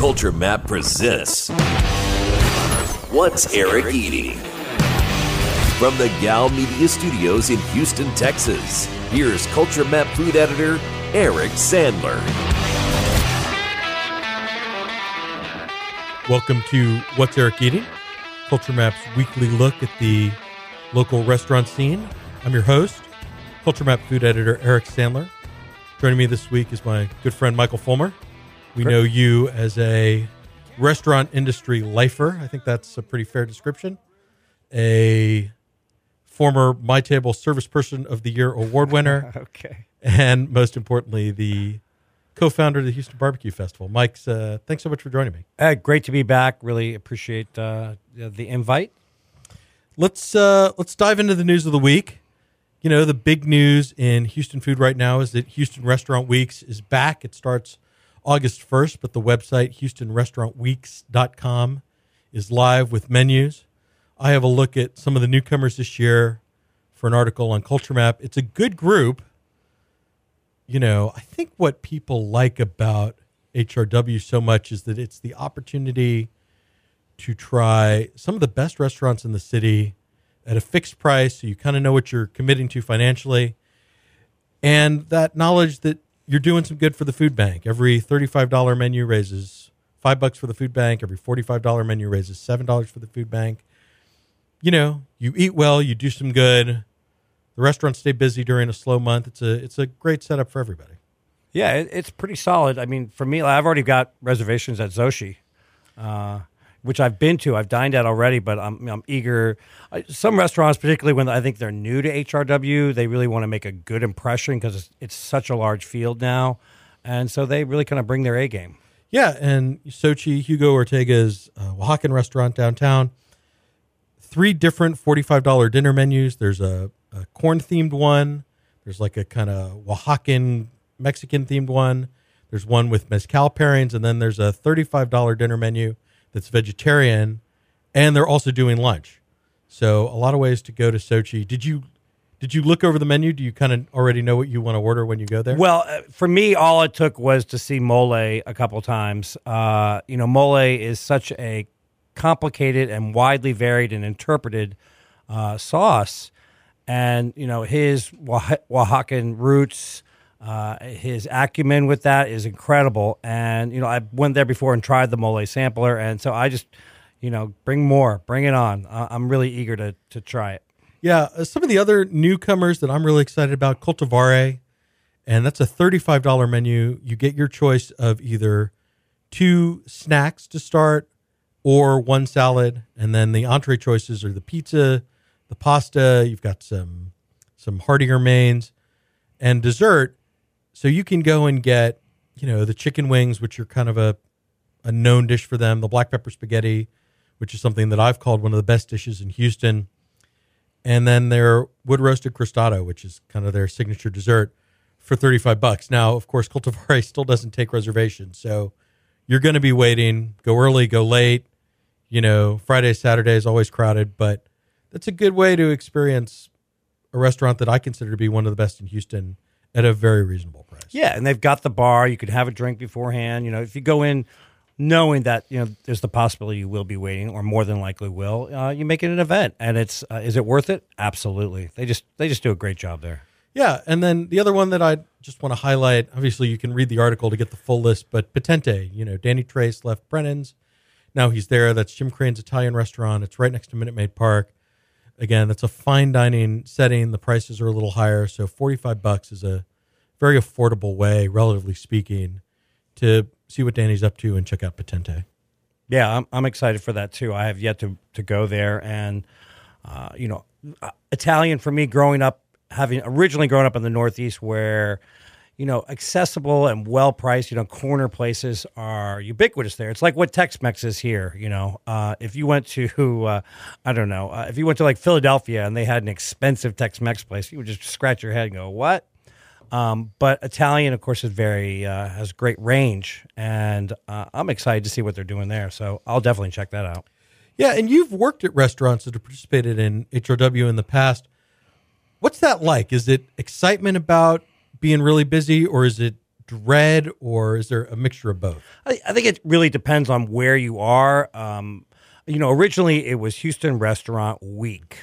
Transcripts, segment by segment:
Culture Map presents What's Eric Eating? From the Gow Media Studios in Houston, Texas, here's Culture Map food editor Eric Sandler. Welcome to What's Eric Eating, Culture Map's weekly look at the local restaurant scene. I'm your host, Culture Map food editor Eric Sandler. Joining me this week is my good friend Michael Fulmer. We know you as a restaurant industry lifer. I think that's a pretty fair description. A former My Table Service Person of the Year award winner, Okay. and most importantly, the co-founder of the Houston Barbecue Festival. Mike, uh, thanks so much for joining me. Uh, great to be back. Really appreciate uh, the invite. Let's uh, let's dive into the news of the week. You know, the big news in Houston food right now is that Houston Restaurant Weeks is back. It starts August 1st, but the website houstonrestaurantweeks.com is live with menus. I have a look at some of the newcomers this year for an article on Culture Map. It's a good group. You know, I think what people like about HRW so much is that it's the opportunity to try some of the best restaurants in the city at a fixed price so you kind of know what you're committing to financially and that knowledge that you're doing some good for the food bank. Every $35 menu raises five bucks for the food bank. Every $45 menu raises seven dollars for the food bank. You know you eat well you do some good. The restaurants stay busy during a slow month. It's a it's a great setup for everybody. Yeah, it, it's pretty solid. I mean, for me, I've already got reservations at Xochi, uh, which I've been to. I've dined at already, but I'm, I'm eager. Some restaurants, particularly when I think they're new to HRW, they really want to make a good impression because it's, it's such a large field now. And so they really kind of bring their A game. Yeah, and Xochi Hugo Ortega's uh, Oaxacan restaurant downtown. Three different forty-five dollar dinner menus. There's a, a corn themed one. There's like a kind of Oaxacan Mexican themed one. There's one with mezcal pairings, and then there's a thirty-five dollar dinner menu that's vegetarian, and they're also doing lunch. So a lot of ways to go to Xochi. Did you did you look over the menu? Do you kind of already know what you want to order when you go there? Well, uh, for me, all it took was to see mole a couple times. Uh, you know, mole is such a complicated and widely varied and interpreted uh, sauce, and you know his Oaxa- Oaxacan roots. Uh, his acumen with that is incredible, and you know I went there before and tried the mole sampler, and so I just, you know, bring more, bring it on. Uh, I'm really eager to to try it. Yeah, uh, some of the other newcomers that I'm really excited about, Coltivare, and that's a $35 menu. You get your choice of either two snacks to start or one salad, and then the entree choices are the pizza, the pasta, you've got some some heartier mains and dessert. So you can go and get, you know, the chicken wings, which are kind of a a known dish for them, the black pepper spaghetti, which is something that I've called one of the best dishes in Houston and then their wood roasted crostado, which is kind of their signature dessert, for thirty five bucks. Now, of course, Coltivare still doesn't take reservations, so you're going to be waiting. Go early, go late. You know, Friday, Saturday is always crowded, but that's a good way to experience a restaurant that I consider to be one of the best in Houston at a very reasonable price. Yeah, and they've got the bar. You could have a drink beforehand. You know, if you go in knowing that you know there's the possibility you will be waiting, or more than likely will, uh, you make it an event, and it's uh, is it worth it? Absolutely. They just they just do a great job there. Yeah, and then the other one that I just want to highlight, obviously you can read the article to get the full list, but Potente, you know, Danny Trace left Brennan's. Now he's there. That's Jim Crane's Italian restaurant. It's right next to Minute Maid Park. Again, that's a fine dining setting. The prices are a little higher, so 45 bucks is a very affordable way, relatively speaking, to see what Danny's up to and check out Potente. Yeah, I'm, I'm excited for that too. I have yet to to go there, and uh, you know, uh, Italian for me, growing up, having originally grown up in the Northeast, where you know, accessible and well priced, you know, corner places are ubiquitous there. It's like what Tex Mex is here. You know, uh, if you went to, uh, I don't know, uh, if you went to like Philadelphia and they had an expensive Tex Mex place, you would just scratch your head and go, "What?" Um, but Italian, of course, is very uh, has great range, and uh, I'm excited to see what they're doing there. So I'll definitely check that out. Yeah, and you've worked at restaurants that have participated in HRW in the past. What's that like? Is it excitement about being really busy, or is it dread, or is there a mixture of both? I, I think it really depends on where you are. Um, you know, originally it was Houston Restaurant Week.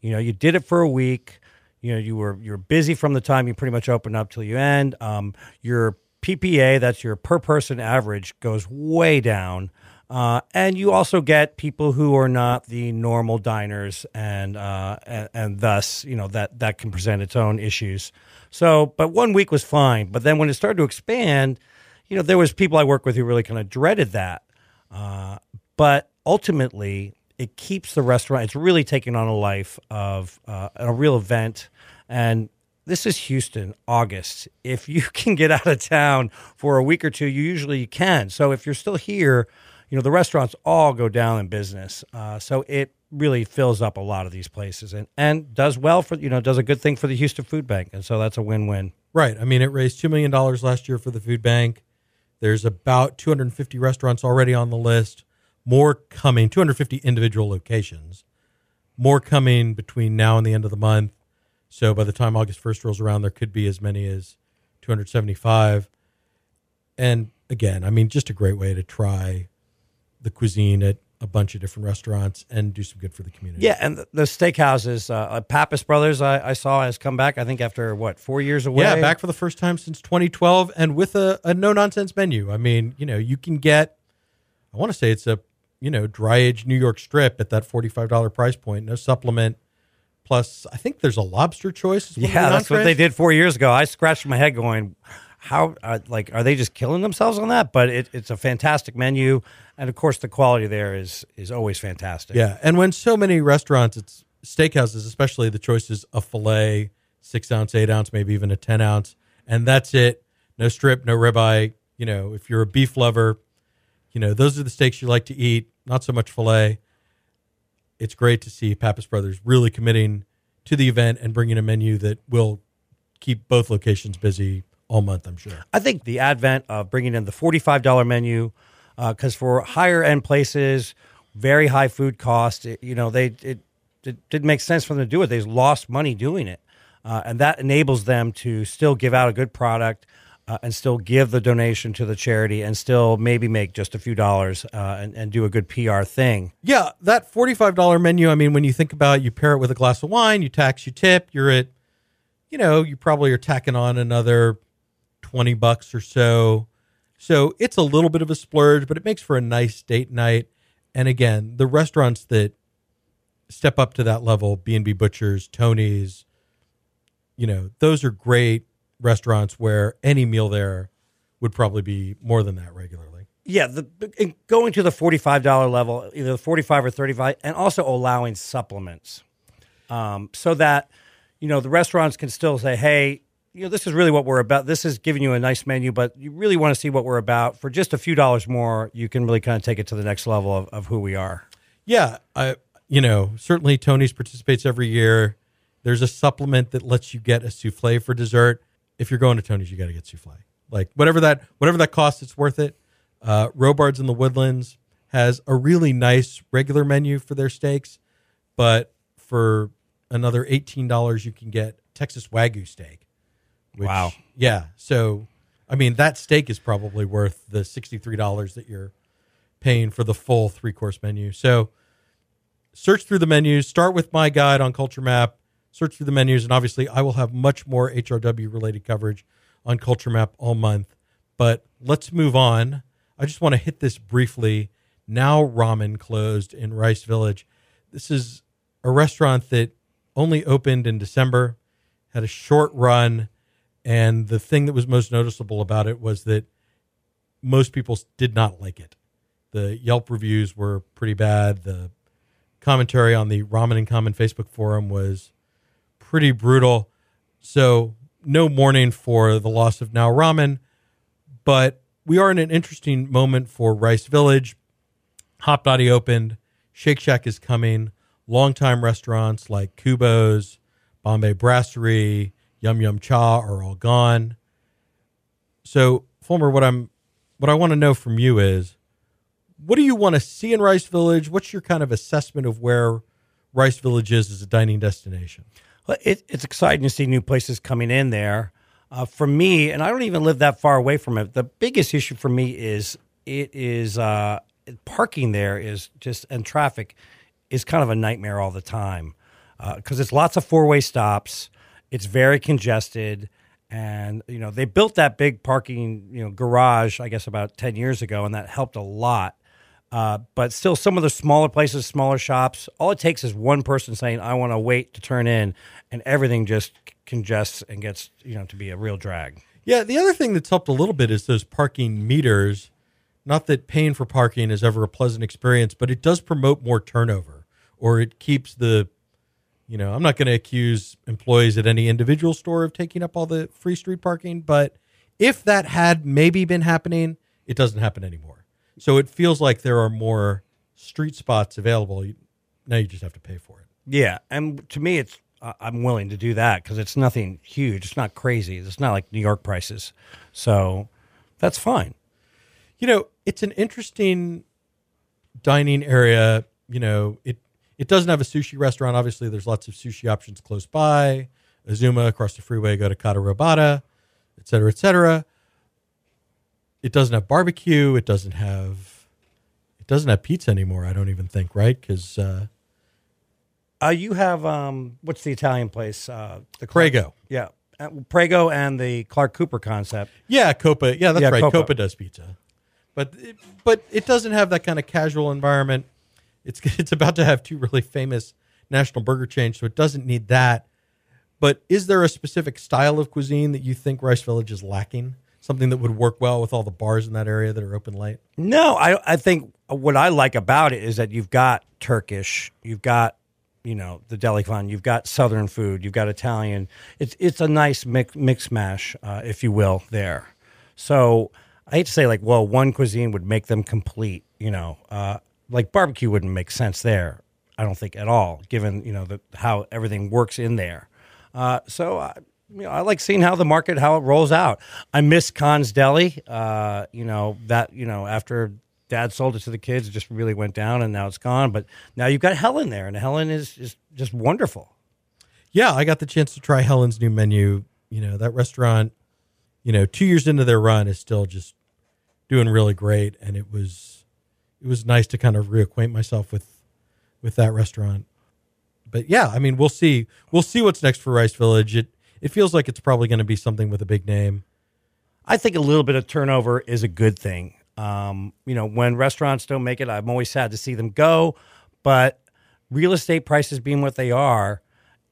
You know, you did it for a week. You know, you were you're busy from the time you pretty much open up till you end. Um, your PPA, that's your per person average, goes way down. Uh, and you also get people who are not the normal diners, and, uh, and and thus, you know that that can present its own issues. So, but one week was fine. But then when it started to expand, you know, there was people I work with who really kind of dreaded that. Uh, but ultimately, it keeps the restaurant. It's really taking on a life of uh, a real event, and this is Houston, August. If you can get out of town for a week or two, you usually can. So if you're still here, you know the restaurants all go down in business. Uh, so it really fills up a lot of these places and, and does well for you know does a good thing for the Houston Food Bank, and so that's a win-win. Right. I mean, it raised two million dollars last year for the food bank. There's about 250 restaurants already on the list. More coming. 250 individual locations. More coming between now and the end of the month. So by the time August 1st rolls around, there could be as many as 275. And again, I mean, just a great way to try the cuisine at a bunch of different restaurants and do some good for the community. Yeah, and the, the steakhouses, uh, uh, Pappas Brothers, I, I saw has come back. I think after what four years away. Yeah, back for the first time since 2012, and with a, a no nonsense menu. I mean, you know, you can get. I want to say it's a you know dry aged New York strip at that forty five dollar price point, no supplement. Plus, I think there's a lobster choice. as one of the Yeah, that's what they did four years ago. I scratched my head going, how uh, like are they just killing themselves on that? But it, it's a fantastic menu, and of course the quality there is is always fantastic. Yeah, and when so many restaurants, it's steakhouses, especially the choices a fillet, six ounce, eight ounce, maybe even a ten ounce, and that's it. No strip, no ribeye. You know, if you're a beef lover, you know those are the steaks you like to eat. Not so much fillet. It's great to see Pappas Brothers really committing to the event and bringing a menu that will keep both locations busy all month. I'm sure. I think the advent of bringing in the forty-five dollar menu, because for higher end places, very high food costs, it, you know, they it, it didn't make sense for them to do it. They lost money doing it, uh, and that enables them to still give out a good product. Uh, and still give the donation to the charity, and still maybe make just a few dollars, uh, and, and do a good PR thing. Yeah, that forty-five dollar menu. I mean, when you think about, it, you pair it with a glass of wine, you tax, you tip, you're at, you know, you probably are tacking on another twenty bucks or so. So it's a little bit of a splurge, but it makes for a nice date night. And again, the restaurants that step up to that level, B and B Butchers, Tony's, you know, those are great restaurants where any meal there would probably be more than that regularly. Yeah, the going to the forty-five dollar level, either forty-five or thirty-five, and also allowing supplements, um, so that you know the restaurants can still say, "Hey, you know, this is really what we're about. This is giving you a nice menu, but you really want to see what we're about for just a few dollars more. You can really kind of take it to the next level of, of who we are." Yeah, I you know certainly Tony's participates every year. There's a supplement that lets you get a souffle for dessert. If you're going to Tony's, you got to get souffle. Like whatever that whatever that costs, it's worth it. Uh, Robards in the Woodlands has a really nice regular menu for their steaks, but for another eighteen dollars, you can get Texas Wagyu steak. Which, Wow. Yeah. So, I mean, that steak is probably worth the sixty-three dollars that you're paying for the full three-course menu. So, search through the menus. Start with my guide on Culture Map. Search through the menus, and obviously, I will have much more HRW related coverage on Culture Map all month. But let's move on. I just want to hit this briefly. Nao Ramen closed in Rice Village. This is a restaurant that only opened in December, had a short run, and the thing that was most noticeable about it was that most people did not like it. The Yelp reviews were pretty bad. The commentary on the Ramen and Common Facebook forum was pretty brutal. So, no mourning for the loss of Nao Ramen, but we are in an interesting moment for Rice Village. Hot opened, Shake Shack is coming, longtime restaurants like Kubo's, Bombay Brasserie, Yum Yum Cha are all gone. So, Fulmer, what I'm what I want to know from you is what do you want to see in Rice Village? What's your kind of assessment of where Rice Village is as a dining destination? Well, it, it's exciting to see new places coming in there. Uh, for me, and I don't even live that far away from it. The biggest issue for me is it is uh, parking there is just and traffic is kind of a nightmare all the time because it's lots of four way stops. It's very congested, and you know they built that big parking you know garage I guess about ten years ago, and that helped a lot. Uh, but still, some of the smaller places, smaller shops, all it takes is one person saying, "I want to wait to turn in," and everything just congests and gets you know to be a real drag. Yeah, the other thing that's helped a little bit is those parking meters. Not that paying for parking is ever a pleasant experience, but it does promote more turnover, or it keeps the, you know, I'm not going to accuse employees at any individual store of taking up all the free street parking, but if that had maybe been happening, it doesn't happen anymore. So it feels like there are more street spots available. Now you just have to pay for it. Yeah, and to me, it's I'm willing to do that because it's nothing huge. It's not crazy. It's not like New York prices, so that's fine. you know it's an interesting dining area you know it it doesn't have a sushi restaurant obviously there's lots of sushi options close by azuma across the freeway go to kata robata et cetera et cetera it doesn't have barbecue it doesn't have it doesn't have pizza anymore i don't even think right because uh Uh, you have um, what's the Italian place? Uh, the Prego. Yeah, uh, Prego and the Clark Cooper concept. yeah coppa yeah that's Yeah, right Coppa. coppa. does pizza but it, but it doesn't have that kind of casual environment it's it's about to have two really famous national burger chains so it doesn't need that but is there a specific style of cuisine that you think rice village is lacking something that would work well with all the bars in that area that are open late No, I I think what I like about it is that you've got Turkish, you've got you know the deli fun, you've got Southern food, you've got Italian. It's it's a nice mix mix mash, uh, if you will, there. So I hate to say like, well, one cuisine would make them complete. You know, uh, like barbecue wouldn't make sense there. I don't think at all, given you know the, how everything works in there. Uh, so I, you know, I like seeing how the market how it rolls out. I miss Kahn's Deli. Uh, you know that you know after Dad sold it to the kids, it just really went down, and now it's gone. But now you've got Helen there, and Helen is is just wonderful. yeah i got the chance to try helen's new menu you know that restaurant you know two years into their run is still just doing really great and it was it was nice to kind of reacquaint myself with with that restaurant but yeah i mean we'll see we'll see what's next for rice village it it feels like it's probably going to be something with a big name I think a little bit of turnover is a good thing. Um, you know, when restaurants don't make it, I'm always sad to see them go. But real estate prices being what they are,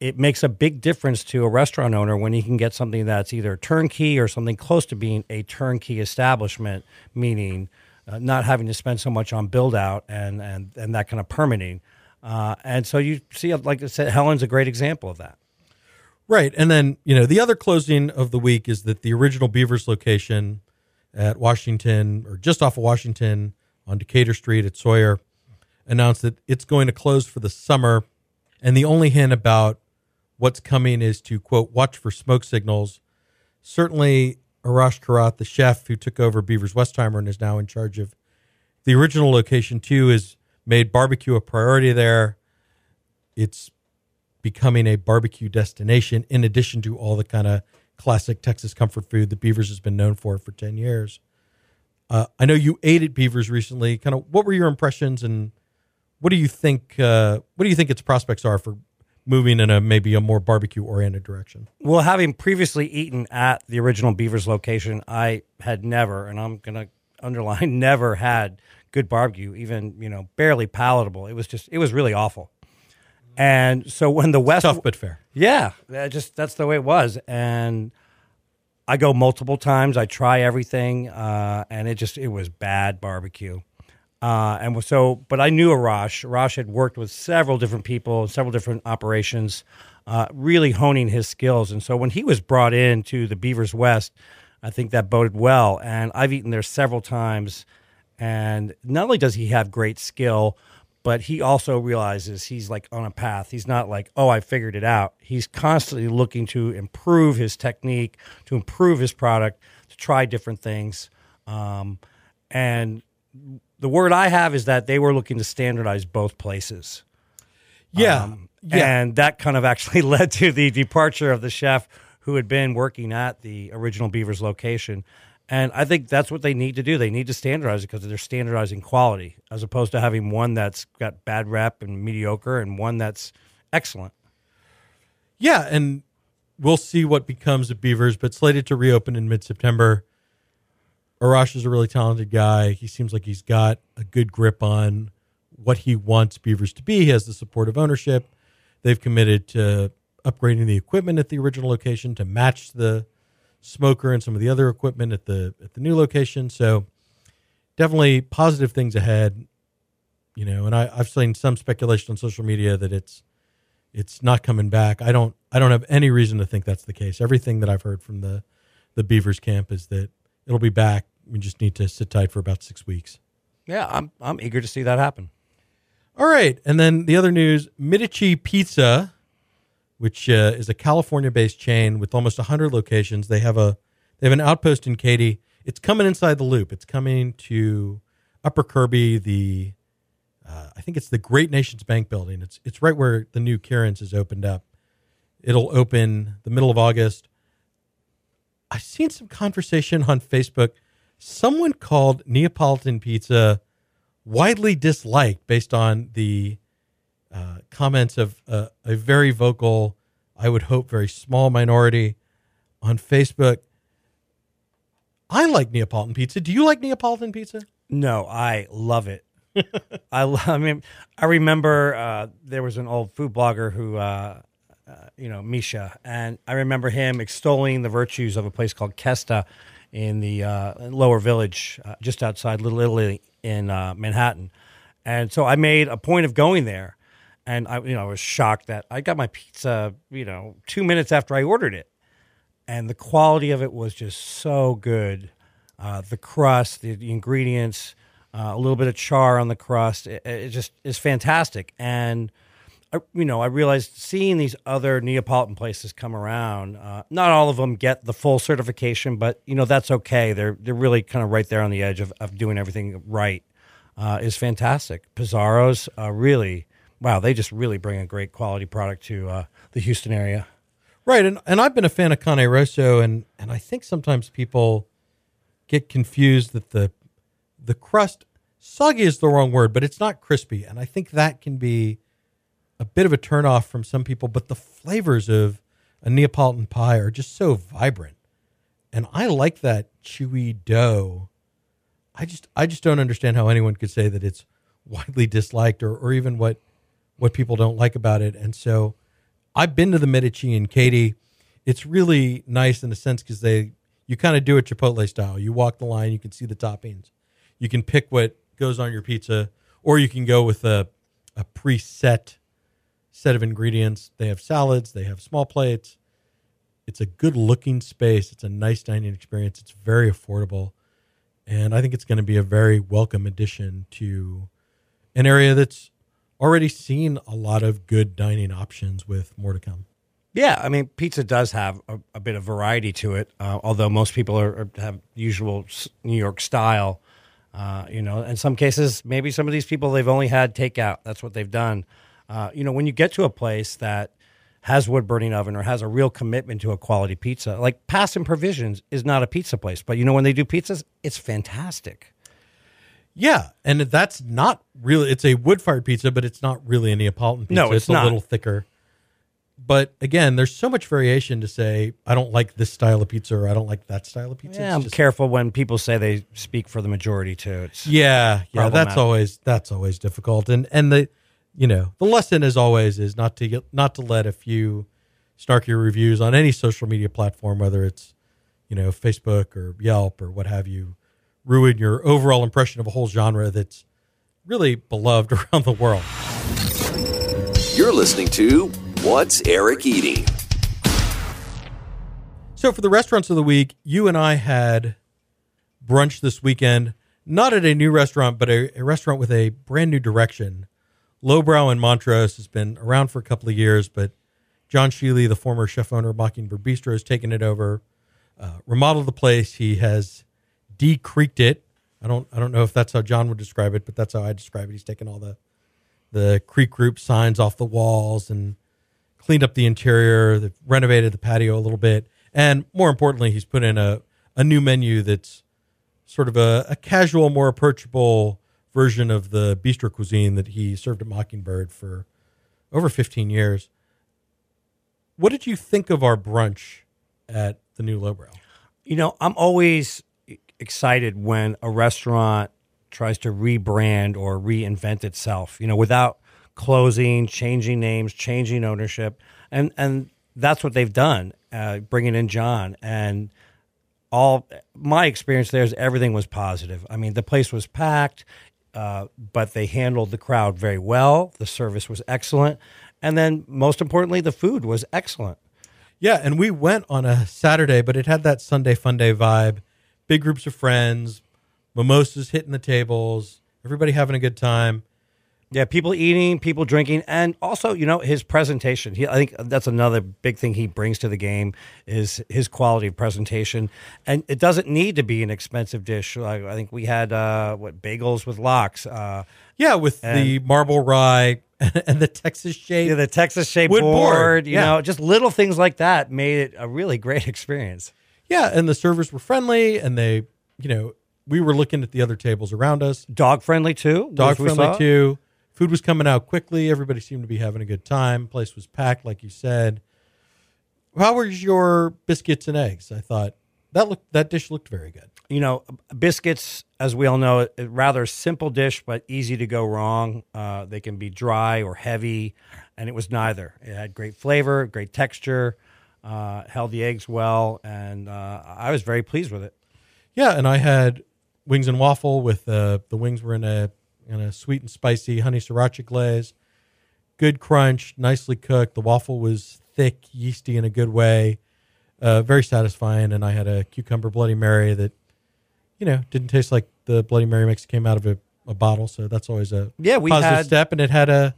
it makes a big difference to a restaurant owner when he can get something that's either turnkey or something close to being a turnkey establishment, meaning uh, not having to spend so much on build out and, and, and that kind of permitting. Uh, and so you see, like I said, Helen's a great example of that. Right. And then, you know, the other closing of the week is that the original Beavers location at Washington or just off of Washington on Decatur Street at Sawyer announced that it's going to close for the summer. And the only hint about what's coming is to, quote, watch for smoke signals. Certainly, Arash Kharat, the chef who took over Beavers Westheimer and is now in charge of the original location, too, has made barbecue a priority there. It's becoming a barbecue destination in addition to all the kind of classic Texas comfort food that Beavers has been known for for 10 years. Uh, I know you ate at Beavers recently. Kind of what were your impressions and what do you think uh, what do you think its prospects are for moving in a maybe a more barbecue oriented direction? Well, having previously eaten at the original Beavers location, I had never, and I'm going to underline, never had good barbecue, even, you know, barely palatable. It was just, it was really awful. And so when the West, Tough but fair. yeah, that just that's the way it was. And I go multiple times. I try everything, uh, and it just it was bad barbecue. Uh, and so, but I knew Arash. Arash had worked with several different people, several different operations, uh, really honing his skills. And so, when he was brought in to the Beavers West, I think that boded well. And I've eaten there several times. And not only does he have great skill, but he also realizes he's like on a path. He's not like, oh, I figured it out. He's constantly looking to improve his technique, to improve his product, to try different things. Um, and the word I have is that they were looking to standardize both places. Yeah. Um, yeah. And that kind of actually led to the departure of the chef who had been working at the original Beavers location. And I think that's what they need to do. They need to standardize it because they're standardizing quality as opposed to having one that's got bad rep and mediocre and one that's excellent. Yeah, and we'll see what becomes of Beavers, but slated to reopen in mid September. Arash is a really talented guy. He seems like he's got a good grip on what he wants Beavers to be. He has the support of ownership. They've committed to upgrading the equipment at the original location to match the smoker and some of the other equipment at the at the new location. So definitely positive things ahead. You know, and I, I've seen some speculation on social media that it's it's not coming back. I don't I don't have any reason to think that's the case. Everything that I've heard from the the Beavers camp is that it'll be back. We just need to sit tight for about six weeks. Yeah, I'm I'm eager to see that happen. All right, and then the other news: MidiCi Pizza, which uh, is a California-based chain with almost 100 locations. They have a they have an outpost in Katy. It's coming inside the loop. It's coming to Upper Kirby, the uh, I think it's the Great Nations Bank building. It's it's right where the new Kiran's has opened up. It'll open the middle of August. I've seen some conversation on Facebook. Someone called Neapolitan pizza widely disliked based on the uh, comments of uh, a very vocal, I would hope, very small minority on Facebook. I like Neapolitan pizza. Do you like Neapolitan pizza? No, I love it. I, I mean, I remember uh, there was an old food blogger who, uh, uh, you know, Misha, and I remember him extolling the virtues of a place called Keste in the uh, Lower Village, uh, just outside Little Italy in uh, Manhattan. And so I made a point of going there, and I, you know, I was shocked that I got my pizza, you know, two minutes after I ordered it, and the quality of it was just so good. Uh, the crust, the, the ingredients, uh, a little bit of char on the crust, it, it just is fantastic. And You know, I realized seeing these other Neapolitan places come around, uh, not all of them get the full certification, but you know that's okay. They're they're really kind of right there on the edge of, of doing everything right. Uh, is fantastic. Pizaro's uh, really wow. They just really bring a great quality product to uh, the Houston area. Right, and and I've been a fan of Cane Rosso, and and I think sometimes people get confused that the the crust soggy is the wrong word, but it's not crispy, and I think that can be a bit of a turnoff from some people. But the flavors of a Neapolitan pie are just so vibrant, and I like that chewy dough. I just I just don't understand how anyone could say that it's widely disliked or or even what what people don't like about it, and so. I've been to the MidiCi in Katy. It's really nice in a sense because they you kind of do it Chipotle style. You walk the line, you can see the toppings, you can pick what goes on your pizza, or you can go with a a preset set of ingredients. They have salads, they have small plates. It's a good looking space. It's a nice dining experience. It's very affordable, and I think it's going to be a very welcome addition to an area that's already seen a lot of good dining options with more to come. Yeah, I mean, pizza does have a, a bit of variety to it, uh, although most people are, are have usual New York style. Uh, you know, in some cases, maybe some of these people they've only had takeout. That's what they've done. Uh, you know, when you get to a place that has wood burning oven or has a real commitment to a quality pizza, like Pass and Provisions is not a pizza place, but you know when they do pizzas, it's fantastic. Yeah, and that's not really. It's a wood fired pizza, but it's not really a Neapolitan pizza. No, it's a not. little thicker. But again, there's so much variation to say I don't like this style of pizza or I don't like that style of pizza. Yeah, It's I'm just- careful when people say they speak for the majority too. It's, Yeah, yeah, that's always that's always difficult. And and the you know the lesson as always is not to get not to let a few snarky reviews on any social media platform, whether it's you know Facebook or Yelp or what have you, ruin your overall impression of a whole genre that's really beloved around the world. You're listening to What's Eric Eating? So for the restaurants of the week, you and I had brunch this weekend, not at a new restaurant, but a, a restaurant with a brand new direction. Lowbrow in Montrose has been around for a couple of years, but John Sheely, the former chef owner of Mockingbird Bistro, has taken it over, uh, remodeled the place. He has decreaked it. I don't I don't know if that's how John would describe it, but that's how I describe it. He's taken all the the creek group signs off the walls and cleaned up the interior. They've renovated the patio a little bit. And more importantly, he's put in a, a new menu that's sort of a, a casual, more approachable version of the bistro cuisine that he served at Mockingbird for over 15 years. What did you think of our brunch at the new Lowbrow? You know, I'm always excited when a restaurant tries to rebrand or reinvent itself, you know, without closing, changing names, changing ownership. And and that's what they've done, uh, bringing in John and all my experience there is everything was positive. I mean, the place was packed, uh, but they handled the crowd very well. The service was excellent, and then most importantly, the food was excellent. Yeah, and we went on a Saturday, but it had that Sunday fun day vibe. Big groups of friends, mimosas hitting the tables, everybody having a good time. Yeah, people eating, people drinking, and also, you know, his presentation. He, I think that's another big thing he brings to the game is his quality of presentation. And it doesn't need to be an expensive dish. Like, I think we had uh, what bagels with lox. Uh, Yeah, with the marble rye and the Texas shape. yeah, the Texas shape Wood board. board, You yeah. know, just little things like that made it a really great experience. yeah, and the servers were friendly, and they, you know, we were looking at the other tables around us. Dog friendly too. Dog friendly too. Food was coming out quickly. Everybody seemed to be having a good time. Place was packed, like you said. How was your biscuits and eggs? I thought that looked that dish looked very good. you know, biscuits, as we all know, a rather simple dish, but easy to go wrong. Uh, they can be dry or heavy, and it was neither. It had great flavor, great texture, uh, held the eggs well, and uh, I was very pleased with it. Yeah, and I had wings and waffle with uh, the wings were in a in a sweet and spicy honey sriracha glaze. Good crunch, nicely cooked. The waffle was thick, yeasty in a good way. Uh, very satisfying. And I had a cucumber Bloody Mary that, you know, didn't taste like the Bloody Mary mix came out of a, a bottle. So that's always a Yeah, we positive had- step. And it had a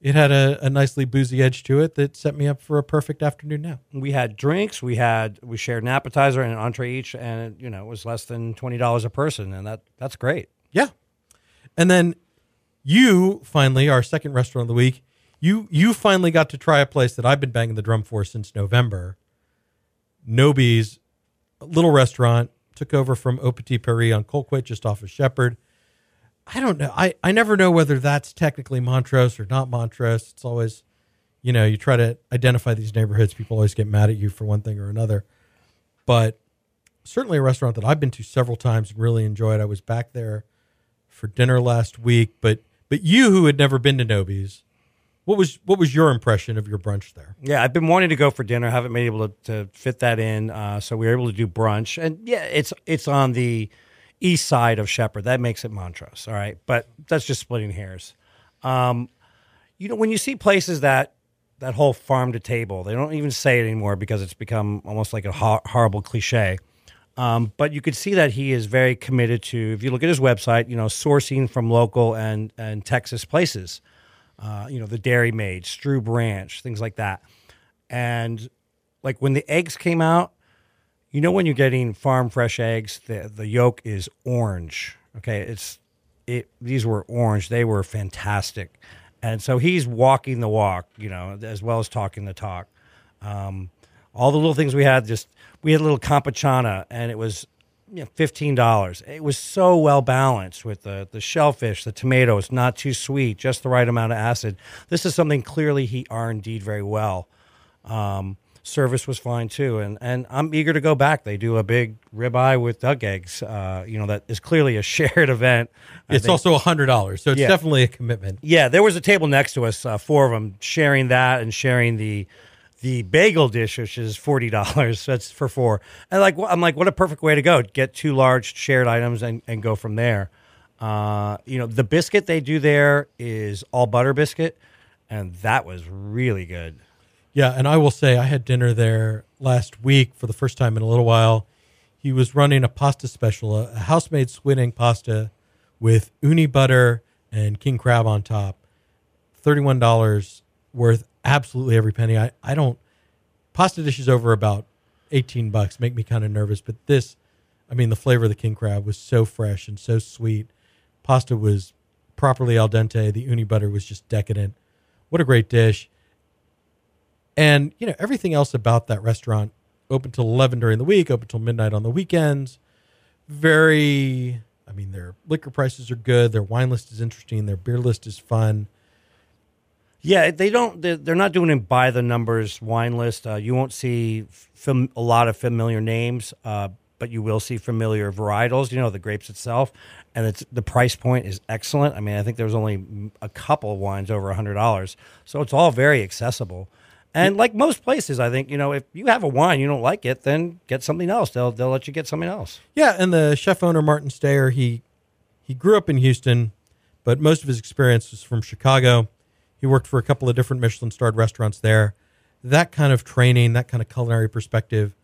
it had a, a nicely boozy edge to it that set me up for a perfect afternoon now. We had drinks, we had we shared an appetizer and an entree each, and it, you know it was less than twenty dollars a person, and that that's great. Yeah. And then you finally, our second restaurant of the week, you you finally got to try a place that I've been banging the drum for since November. Nobie's little restaurant took over from Au Petit Paris on Colquitt, just off of Shepherd. I don't know. I, I never know whether that's technically Montrose or not Montrose. It's always, you know, you try to identify these neighborhoods. People always get mad at you for one thing or another. But certainly a restaurant that I've been to several times and really enjoyed. I was back there for dinner last week, but but you who had never been to Nobie's, what was what was your impression of your brunch there? Yeah, I've been wanting to go for dinner. Haven't been able to, to fit that in, uh, so we were able to do brunch. And yeah, it's it's on the east side of Shepherd. That makes it Montrose. All right, but that's just splitting hairs. Um, you know, when you see places that that whole farm to table, they don't even say it anymore because it's become almost like a ho- horrible cliche. Um, but you could see that he is very committed to. If you look at his website, you know, sourcing from local and and Texas places. Uh, you know, the Dairy Maid, Strew Branch, things like that. And like when the eggs came out, you know when you're getting farm fresh eggs, the the yolk is orange. Okay, it's it. These were orange. They were fantastic, and so he's walking the walk, you know, as well as talking the talk. Um, all the little things we had, just we had a little campechana, and it was you know, fifteen dollars. It was so well balanced with the the shellfish, the tomatoes, not too sweet, just the right amount of acid. This is something clearly he R and D'd very well. Um, service was fine too, and and I'm eager to go back. They do a big ribeye with duck eggs. Uh, you know that is clearly a shared event. I It's think- also a hundred dollars, so it's Yeah. definitely a commitment. yeah, there was a table next to us, uh, four of them sharing that and sharing the the bagel dish, which is forty dollars. That's for four. And like, I'm like, what a perfect way to go! Get two large shared items and, and go from there. Uh, you know, the biscuit they do there is all butter biscuit, and that was really good. Yeah, and I will say I had dinner there last week for the first time in a little while. He was running a pasta special, a, a house-made squid ink pasta with uni butter and king crab on top. Thirty-one dollars worth absolutely every penny. I, I don't pasta dishes over about eighteen bucks make me kind of nervous, but this, I mean, the flavor of the king crab was so fresh and so sweet. Pasta was properly al dente. The uni butter was just decadent. What a great dish! And you know everything else about that restaurant open till 11 during the week, open till midnight on the weekends. Very, I mean, their liquor prices are good. Their wine list is interesting. Their beer list is fun. Yeah, they don't. They're, not doing it by the numbers wine list. Uh, you won't see fam- a lot of familiar names, uh, but you will see familiar varietals. You know the grapes itself, and it's the price point is excellent. I mean, I think there's only a couple of wines over a hundred dollars, so it's all very accessible. And like most places, I think you know if you have a wine you don't like it, then get something else. They'll they'll let you get something else. Yeah, and the chef owner Martin Stayer, he he grew up in Houston, but most of his experience was from Chicago. He worked for a couple of different Michelin starred restaurants there. That kind of training, that kind of culinary perspective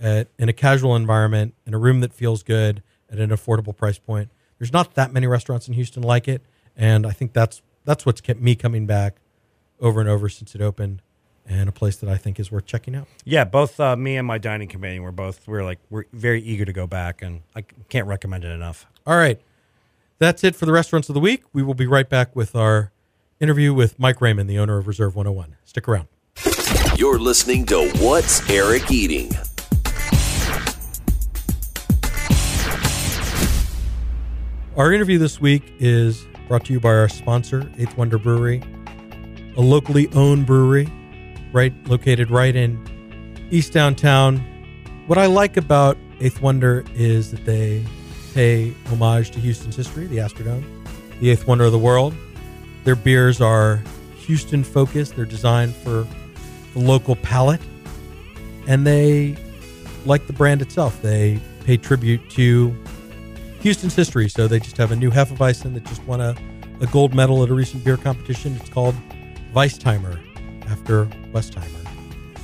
at, in a casual environment, in a room that feels good at an affordable price point. There's not that many restaurants in Houston like it, and I think that's that's what's kept me coming back over and over since it opened, and a place that I think is worth checking out. Yeah, both uh, me and my dining companion were both we're like we're very eager to go back, and I can't recommend it enough. All right. That's it for the restaurants of the week. We will be right back with our interview with Mike Raymond, the owner of Reserve 101. Stick around. You're listening to What's Eric Eating? Our interview this week is brought to you by our sponsor, Eighth Wonder Brewery, a locally owned brewery, right located right in East Downtown. What I like about Eighth Wonder is that they pay homage to Houston's history, the Astrodome, the eighth wonder of the world. Their beers are Houston focused. They're designed for the local palate, and they like the brand itself. They pay tribute to Houston's history. So they just have a new Hefeweizen that just won a, a gold medal at a recent beer competition. It's called Weistheimer after Westheimer.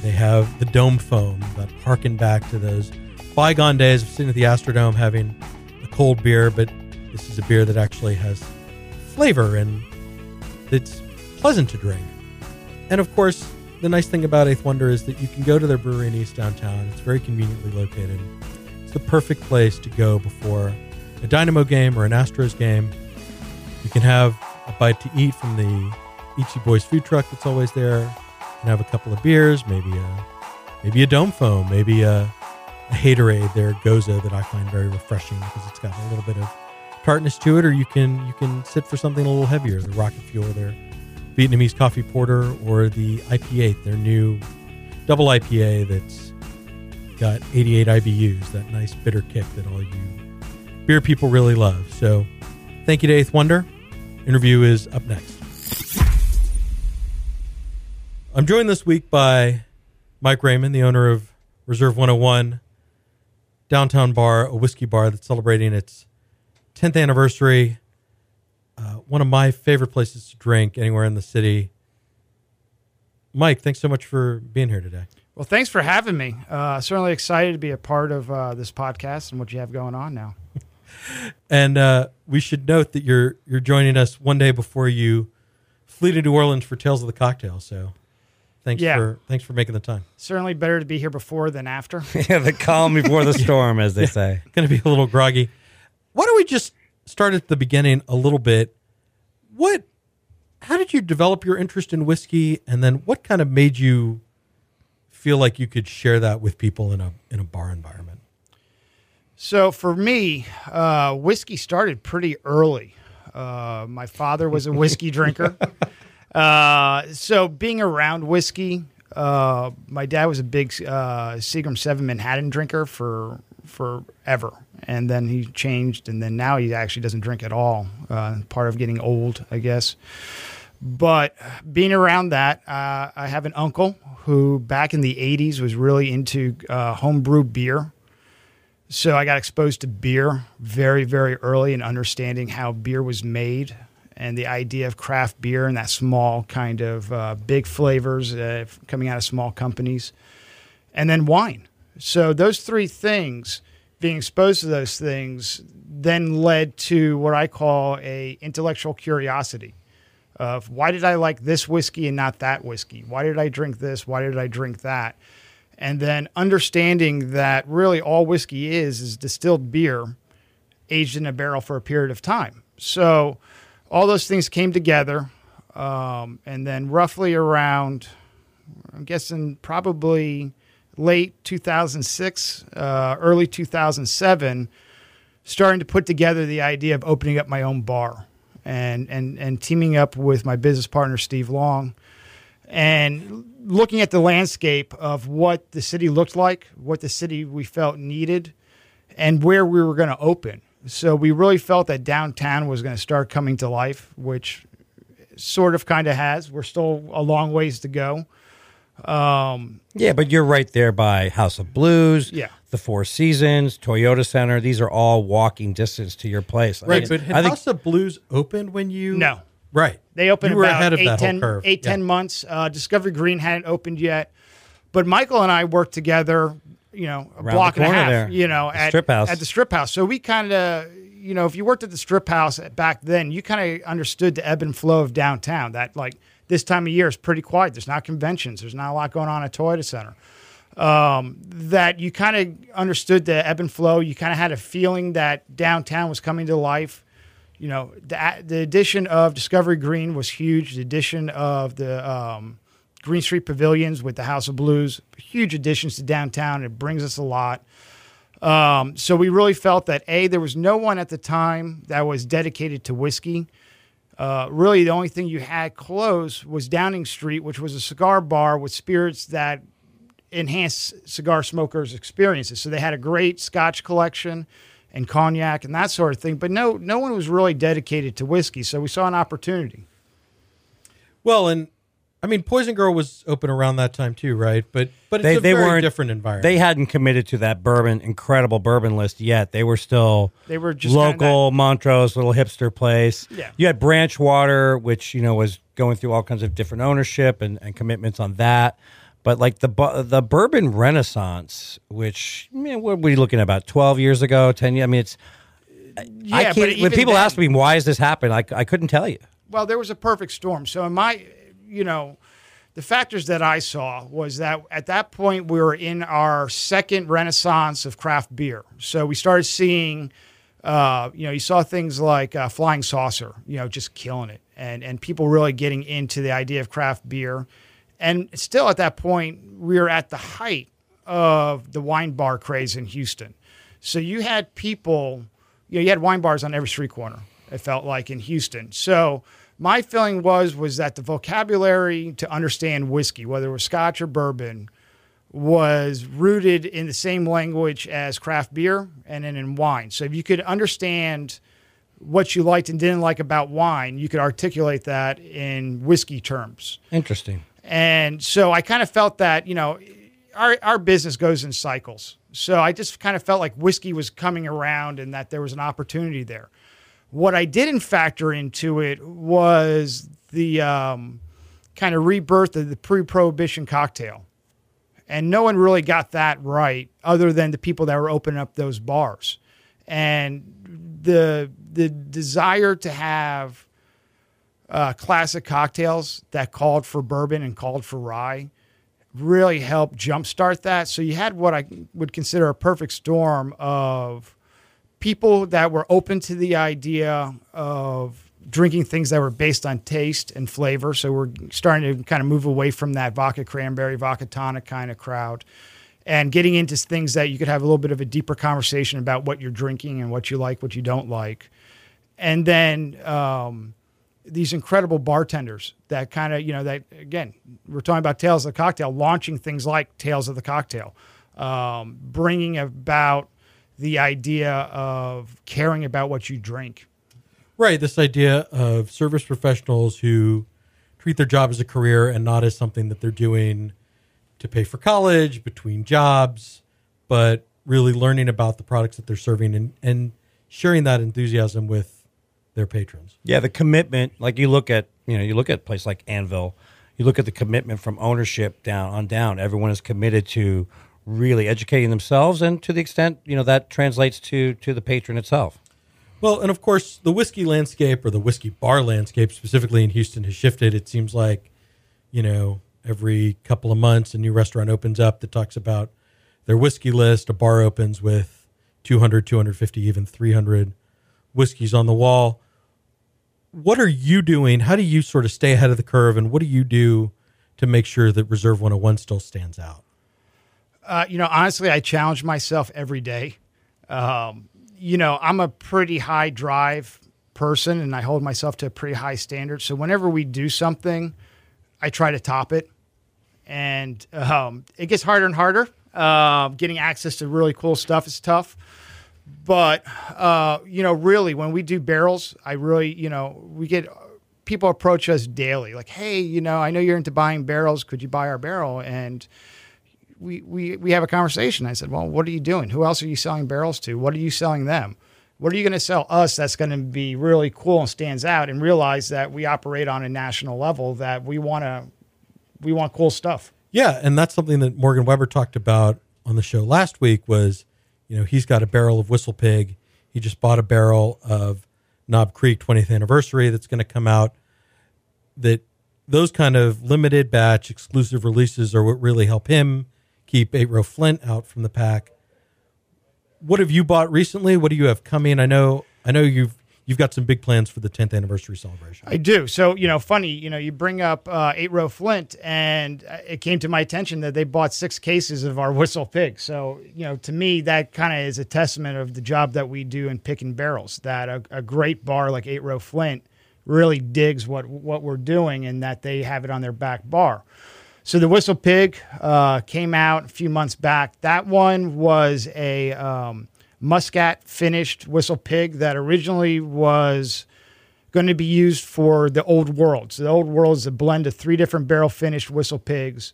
They have the dome foam that harken back to those bygone days of sitting at the Astrodome having a cold beer, but this is a beer that actually has flavor and it's pleasant to drink. And of course, the nice thing about Eighth Wonder is that you can go to their brewery in East Downtown. It's very conveniently located. It's the perfect place to go before a Dynamo game or an Astros game. You can have a bite to eat from the Eatsie Boys food truck that's always there. You can have a couple of beers, maybe a maybe a dome foam, maybe a, a Haterade, their Gose that I find very refreshing because it's got a little bit of tartness to it. Or you can you can sit for something a little heavier, the Rocket Fuel, their Vietnamese coffee porter, or the IP8, their new double IPA that's got 88 IBUs, that nice bitter kick that all you beer people really love. So thank you to Eighth Wonder. Interview is up next. I'm joined this week by Mike Raymond, the owner of Reserve 101 Downtown Bar, a whiskey bar that's celebrating its 10th anniversary. Uh, one of my favorite places to drink anywhere in the city. Mike, thanks so much for being here today. Well, thanks for having me. Uh, certainly excited to be a part of uh, this podcast and what you have going on now. And uh, we should note that you're you're joining us one day before you flee to New Orleans for Tales of the Cocktail. So thanks Yeah. for thanks for making the time. Certainly better to be here before than after. yeah, the calm before the storm, as they say. Going to be a little groggy. Why don't we just start at the beginning a little bit? What? How did you develop your interest in whiskey, and then what kind of made you feel like you could share that with people in a in a bar environment? So for me, uh, whiskey started pretty early. Uh, my father was a whiskey drinker. Uh, so being around whiskey, uh, my dad was a big uh, Seagram Seven Manhattan drinker for forever, and then he changed, and then now he actually doesn't drink at all. Uh, part of getting old, I guess. But being around that, uh, I have an uncle who back in the '80s was really into uh, homebrew beer. So I got exposed to beer very, very early and understanding how beer was made and the idea of craft beer and that small kind of uh, big flavors uh, coming out of small companies. And then wine. So those three things, being exposed to those things, then led to what I call a intellectual curiosity of why did I like this whiskey and not that whiskey? Why did I drink this? Why did I drink that? and then understanding that really all whiskey is is distilled beer aged in a barrel for a period of time. So all those things came together, um, and then roughly around, I'm guessing probably late 2006, uh, early 2007, starting to put together the idea of opening up my own bar and, and, and teaming up with my business partner, Steve Long, and looking at the landscape of what the city looked like, what the city we felt needed, and where we were going to open. So we really felt that downtown was going to start coming to life, which sort of kind of has. We're still a long ways to go. Um, Yeah, but you're right there by House of Blues, Yeah. the Four Seasons, Toyota Center. These are all walking distance to your place. I Right, mean, but had I think House of Blues opened when you? No. Right. They opened You were about ahead of eight, that 10, whole curve. eight, Yeah. 10 months. Uh, Discovery Green hadn't opened yet, but Michael and I worked together. You know, a Around block and a half. there. You know, The at strip house. At the strip house. So we kind of, you know, if you worked at the strip house back then, you kind of understood the ebb and flow of downtown. That like this time of year is pretty quiet. There's not conventions. There's not a lot going on at Toyota Center. Um, that you kind of understood the ebb and flow. You kind of had a feeling that downtown was coming to life you know, the, the addition of Discovery Green was huge. The addition of the um, Green Street Pavilions with the House of Blues, huge additions to downtown. It brings us a lot. Um, so we really felt that a there was no one at the time that was dedicated to whiskey. Uh, really, the only thing you had close was Downing Street, which was a cigar bar with spirits that enhance cigar smokers' experiences. So they had a great Scotch collection and cognac and that sort of thing. But no, no one was really dedicated to whiskey. So we saw an opportunity. Well, and I mean, Poison Girl was open around that time too, right? But but it's They- a they very weren't- different environment. they hadn't committed to that bourbon, incredible bourbon list yet. They were still They were just local Montrose, little hipster place. Yeah. You had Branch Water, which you know was going through all kinds of different ownership and, and commitments on that. But like the the bourbon renaissance, which I mean, what were we looking at about twelve years ago, ten years? I mean, it's I Yeah, can't. but when people then- ask me why has this happened, I, I couldn't tell you. Well, there was a perfect storm. So in my, you know, the factors that I saw was that at that point we were in our second renaissance of craft beer. So we started seeing, uh, you know, you saw things like uh, Flying Saucer, you know, just killing it, and and people really getting into the idea of craft beer. And still at that point, we were at the height of the wine bar craze in Houston. So you had people, you know, you had wine bars on every street corner. It felt like in Houston. So my feeling was was that the vocabulary to understand whiskey, whether it was Scotch or bourbon, was rooted in the same language as craft beer and then in wine. So if you could understand what you liked and didn't like about wine, you could articulate that in whiskey terms. Interesting. And so I kind of felt that, you know, our, our business goes in cycles. So I just kind of felt like whiskey was coming around and that there was an opportunity there. What I didn't factor into it was the um, kind of rebirth of the pre prohibition cocktail. And no one really got that right other than the people that were opening up those bars. And the, the desire to have uh, classic cocktails that called for bourbon and called for rye really helped jumpstart that. So you had what I would consider a perfect storm of people that were open to the idea of drinking things that were based on taste and flavor. So we're starting to kind of move away from that vodka cranberry, vodka tonic kind of crowd and getting into things that you could have a little bit of a deeper conversation about what you're drinking and what you like, what you don't like. And then, um, these incredible bartenders that kind of you know that again we're talking about tales of the cocktail launching things like tales of the cocktail um, bringing about the idea of caring about what you drink Right. This idea of service professionals who treat their job as a career and not as something that they're doing to pay for college, between jobs, but really learning about the products that they're serving and, and sharing that enthusiasm with their patrons. Yeah, the commitment, like you look at, you know, you look at a place like Anvil, you look at the commitment from ownership down on down. Everyone is committed to really educating themselves, and to the extent you know that translates to to the patron itself. Well, and of course, the whiskey landscape or the whiskey bar landscape, specifically in Houston, has shifted. It seems like, you know, every couple of months, a new restaurant opens up that talks about their whiskey list. A bar opens with 200, 250, even 300 whiskeys on the wall. What are you doing? How do you sort of stay ahead of the curve? And what do you do to make sure that Reserve 101 still stands out? Uh, you know, honestly, I challenge myself every day. Um, you know, I'm a pretty high drive person and I hold myself to a pretty high standard. So whenever we do something, I try to top it. And um, it gets harder and harder. Uh, getting access to really cool stuff is tough. But, uh, you know, really, when we do barrels, I really, you know, we get people approach us daily like, hey, you know, I know you're into buying barrels. Could you buy our barrel? And, we, we, we have a conversation. I said, well, what are you doing? Who else are you selling barrels to? What are you selling them? What are you going to sell us that's going to be really cool and stands out and realize that we operate on a national level that we want to we want cool stuff. Yeah, and that's something that Morgan Weber talked about on the show last week was, you know, he's got a barrel of Whistle Pig. He just bought a barrel of Knob Creek 20th anniversary that's going to come out that those kind of limited batch exclusive releases are what really help him keep eight row Flint out from the pack. What have you bought recently? What do you have coming? I know, I know you've you've got some big plans for the 10th anniversary celebration. I do. So you know, funny, you know, you bring up uh, eight row Flint, and uh, it came to my attention that they bought six cases of our whistle pig. So you know, to me, that kind of is a testament of the job that we do in picking barrels. That a, a great bar like eight row Flint really digs what what we're doing, and that they have it on their back bar. So the Whistle Pig uh, came out a few months back. That one was a um, muscat finished Whistle Pig that originally was going to be used for the Old World. So the Old World is a blend of three different barrel finished Whistle Pigs,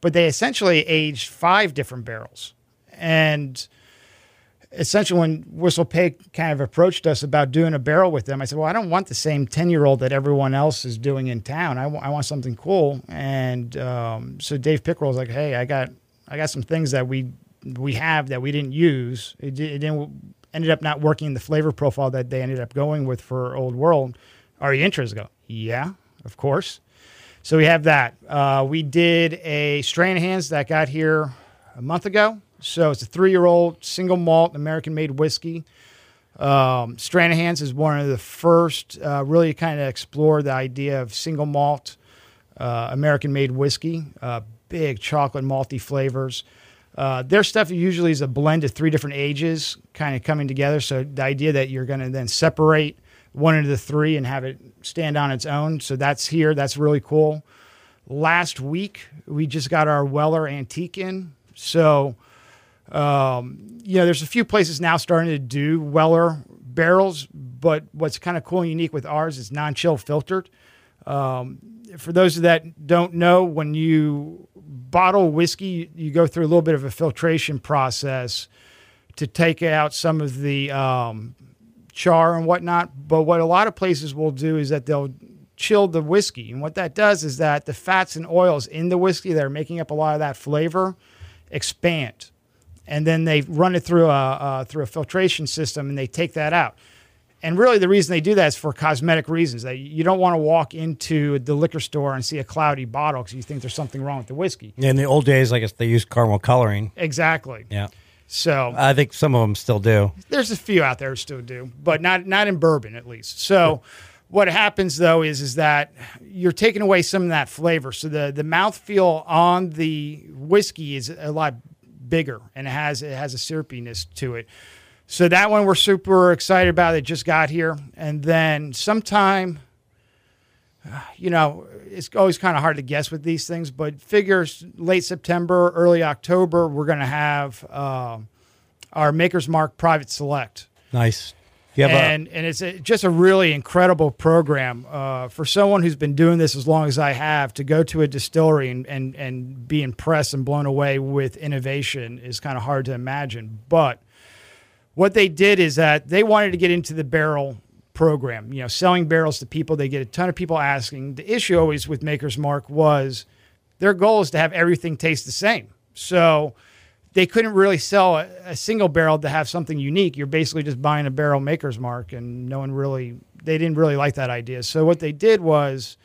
but they essentially aged five different barrels. And essentially when Whistle Pig kind of approached us about doing a barrel with them, I said, well, I don't want the same 10 year old that everyone else is doing in town. I, w- I want something cool. And um, so Dave Pickerell was like, hey, I got, I got some things that we, we have that we didn't use. It, it didn't, ended up not working the flavor profile that they ended up going with for Old World. Are you interested? Go, yeah, of course. So we have that. Uh, we did a Stranahan's that got here a month ago. So it's a three year old single malt American made whiskey. Um, Stranahan's is one of the first uh, really kind of explore the idea of single malt uh, American made whiskey, uh, big chocolate malty flavors. Uh, their stuff usually is a blend of three different ages kind of coming together. So the idea that you're going to then separate one into the three and have it stand on its own. So that's here. That's really cool. Last week, we just got our Weller Antique in. So um, you know, there's a few places now starting to do Weller barrels, but what's kind of cool and unique with ours is non-chill filtered. Um, for those that don't know, when you bottle whiskey, you go through a little bit of a filtration process to take out some of the um, char and whatnot. But what a lot of places will do is that they'll chill the whiskey, and what that does is that the fats and oils in the whiskey that are making up a lot of that flavor expand and then they run it through a uh, through a filtration system and they take that out. And really, the reason they do that is for cosmetic reasons. That you don't want to walk into the liquor store and see a cloudy bottle because you think there's something wrong with the whiskey. In the old days, I guess they used caramel coloring. Exactly. Yeah. So I think some of them still do. There's a few out there who still do, but not not in bourbon at least. So. What happens though is is that you're taking away some of that flavor. So the the mouthfeel on the whiskey is a lot bigger and it has it has a syrupiness to it. So that one we're super excited about. It just got here, and then sometime, you know, it's always kind of hard to guess with these things, but figures late September, early October, we're going to have uh, our Maker's Mark Private Select. Nice and and it's a, just a really incredible program uh, for someone who's been doing this as long as I have to go to a distillery and, and, and be impressed and blown away with innovation is kind of hard to imagine. But what they did is that they wanted to get into the barrel program, you know, selling barrels to people. They get a ton of people asking. The issue always with Maker's Mark was their goal is to have everything taste the same. So they couldn't really sell a, a, single barrel to have something unique. You're basically just buying a barrel maker's mark, and no one really they didn't really like that idea. So what they did was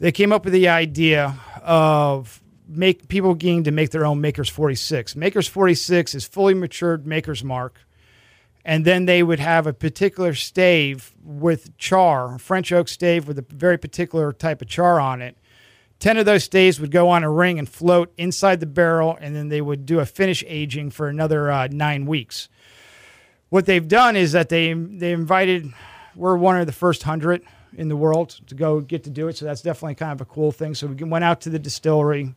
they came up with the idea of make people getting to make their own Maker's 46. Maker's 46 is fully matured Maker's mark, and then they would have a particular stave with char, French oak stave with a very particular type of char on it 10 of those staves would go on a ring and float inside the barrel, and then they would do a finish aging for another uh, nine weeks. What they've done is that they they invited, we're one of the first hundred in the world to go get to do it. So that's definitely kind of a cool thing. So we went out to the distillery,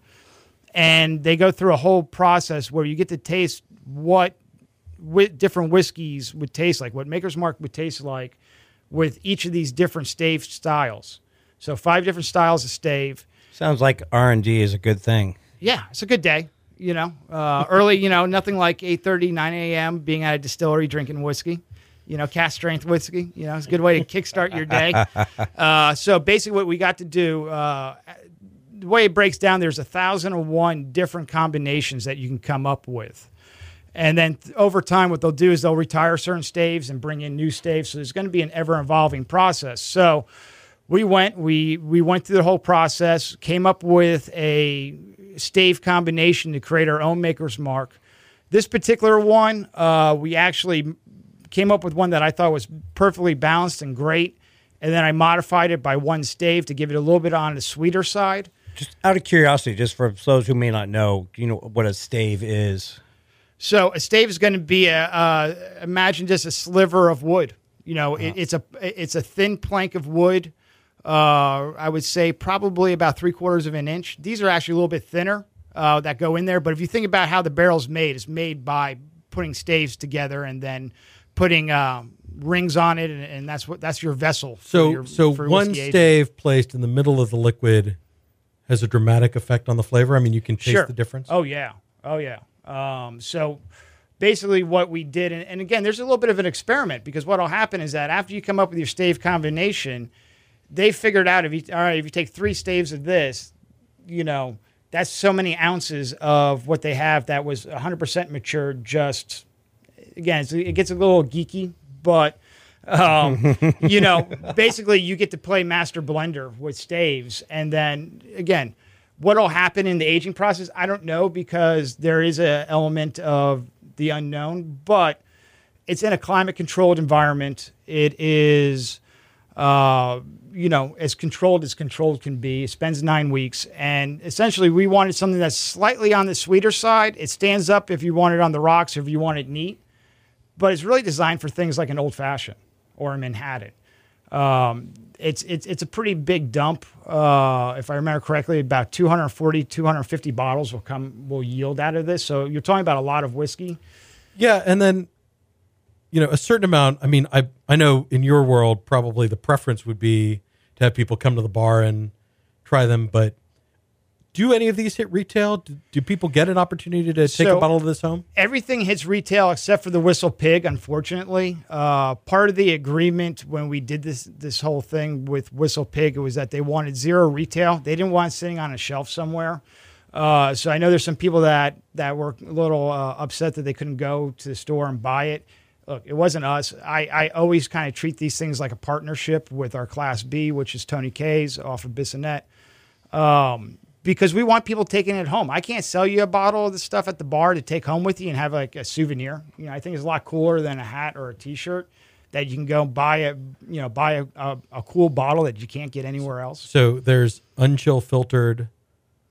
and they go through a whole process where you get to taste what whi- different whiskeys would taste like, what Maker's Mark would taste like with each of these different stave styles. So five different styles of stave. Sounds like R and D is a good thing. Yeah, it's a good day. You know, uh, early. You know, nothing like 8:30, 9 a.m. being at a distillery drinking whiskey. You know, cast strength whiskey. You know, it's a good way to kickstart your day. Uh, so basically, what we got to do, uh, the way it breaks down, there's a thousand and one different combinations that you can come up with. And then th- over time, what they'll do is they'll retire certain staves and bring in new staves. So there's going to be an ever evolving process. So we went, we we went through the whole process, came up with a stave combination to create our own maker's mark. This particular one, uh, we actually came up with one that I thought was perfectly balanced and great. And then I modified it by one stave to give it a little bit on the sweeter side. Just out of curiosity, just for those who may not know, you know what a stave is. So a stave is going to be a uh, imagine just a sliver of wood. You know, it, it's a it's a thin plank of wood. Uh, I would say probably about three quarters of an inch. These are actually a little bit thinner uh, that go in there. But if you think about how the barrel's made, it's made by putting staves together and then putting um, rings on it, and, and that's what that's your vessel. for So your- so for one stave placed in the middle of the liquid has a dramatic effect on the flavor. I mean, you can taste sure. the difference. Oh yeah, oh yeah. Um, so basically, what we did, and, and again, there's a little bit of an experiment because what'll happen is that after you come up with your stave combination, they figured out if you all right, if you take three staves of this, you know, that's so many ounces of what they have that was 100% mature. Just again, it's, it gets a little geeky, but um, you know, basically you get to play master blender with staves, and then again, what'll happen in the aging process, I don't know because there is a element of the unknown, but it's in a climate controlled environment. It is, uh, you know, as controlled as controlled can be. It spends nine weeks, and essentially, we wanted something that's slightly on the sweeter side. It stands up if you want it on the rocks, if you want it neat but it's really designed for things like an old fashioned or a Manhattan. Um, it's, it's, it's a pretty big dump. Uh, if I remember correctly, about 240, 250 bottles will come, will yield out of this. So you're talking about a lot of whiskey. Yeah, and then you know a certain amount. I mean, I I know in your world probably the preference would be to have people come to the bar and try them, but do any of these hit retail? Do, do people get an opportunity to take So- a bottle of this home? Everything hits retail except for the Whistle Pig, unfortunately. Uh, part of the agreement when we did this this whole thing with Whistle Pig was that they wanted zero retail. They didn't want it sitting on a shelf somewhere. Uh, so I know there's some people that that were a little uh, upset that they couldn't go to the store and buy it. Look, it wasn't us. I, I always kind of treat these things like a partnership with our Class B, which is Tony K's off of Bissonnet um, because we want people taking it home. I can't sell you a bottle of the stuff at the bar to take home with you and have like a souvenir. You know, I think it's a lot cooler than a hat or a T-shirt that you can go buy a you know buy a, a, a cool bottle that you can't get anywhere else. So there's unchill filtered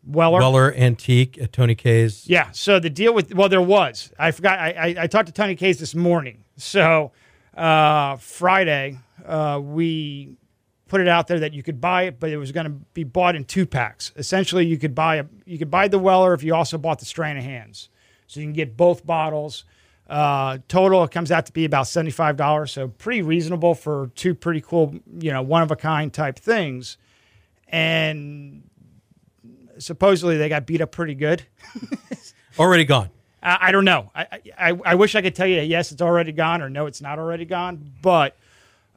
Weller. Weller Antique at Tony K's. Yeah. So the deal with well, there was. I forgot. I I, I talked to Tony K's this morning. So uh, Friday uh, we put it out there that you could buy it, but it was going to be bought in two packs. Essentially, you could buy a you could buy the Weller if you also bought the Stranahan's. So you can get both bottles. Uh, total, it comes out to be about seventy five dollars. So pretty reasonable for two pretty cool, you know, one of a kind type things. And supposedly they got beat up pretty good. Already gone. I, I don't know. I, I I wish I could tell you that yes, it's already gone, or no, it's not already gone. But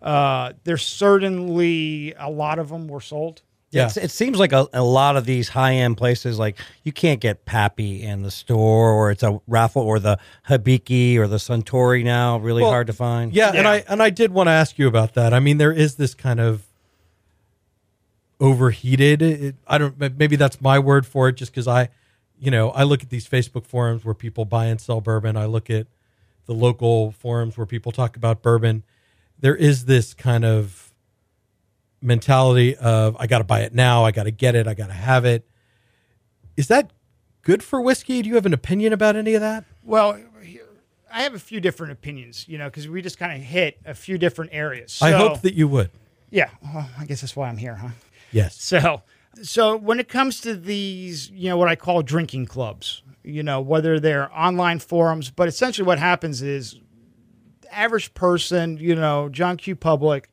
uh, there's certainly a lot of them were sold. Yeah. It's, it seems like a, a lot of these high end places, like you can't get Pappy in the store, or it's a raffle, or the Hibiki or the Suntory now, really Well, hard to find. Yeah, and Yeah. I and I did want to ask you about that. I mean, there is this kind of overheated. It, I don't. Maybe that's my word for it, just because I, you know, I look at these Facebook forums where people buy and sell bourbon. I look at the local forums where people talk about bourbon. There is this kind of mentality of I got to buy it now, I got to get it, I got to have it. Is that good for whiskey? Do you have an opinion about any of that? Well, I have a few different opinions, you know, because we just kind of hit a few different areas. I hope that you would. Yeah, well, I guess that's why I'm here, huh? Yes. So, so when it comes to these, you know, what I call drinking clubs, you know, whether they're online forums, but essentially what happens is the average person, you know, John Q. Public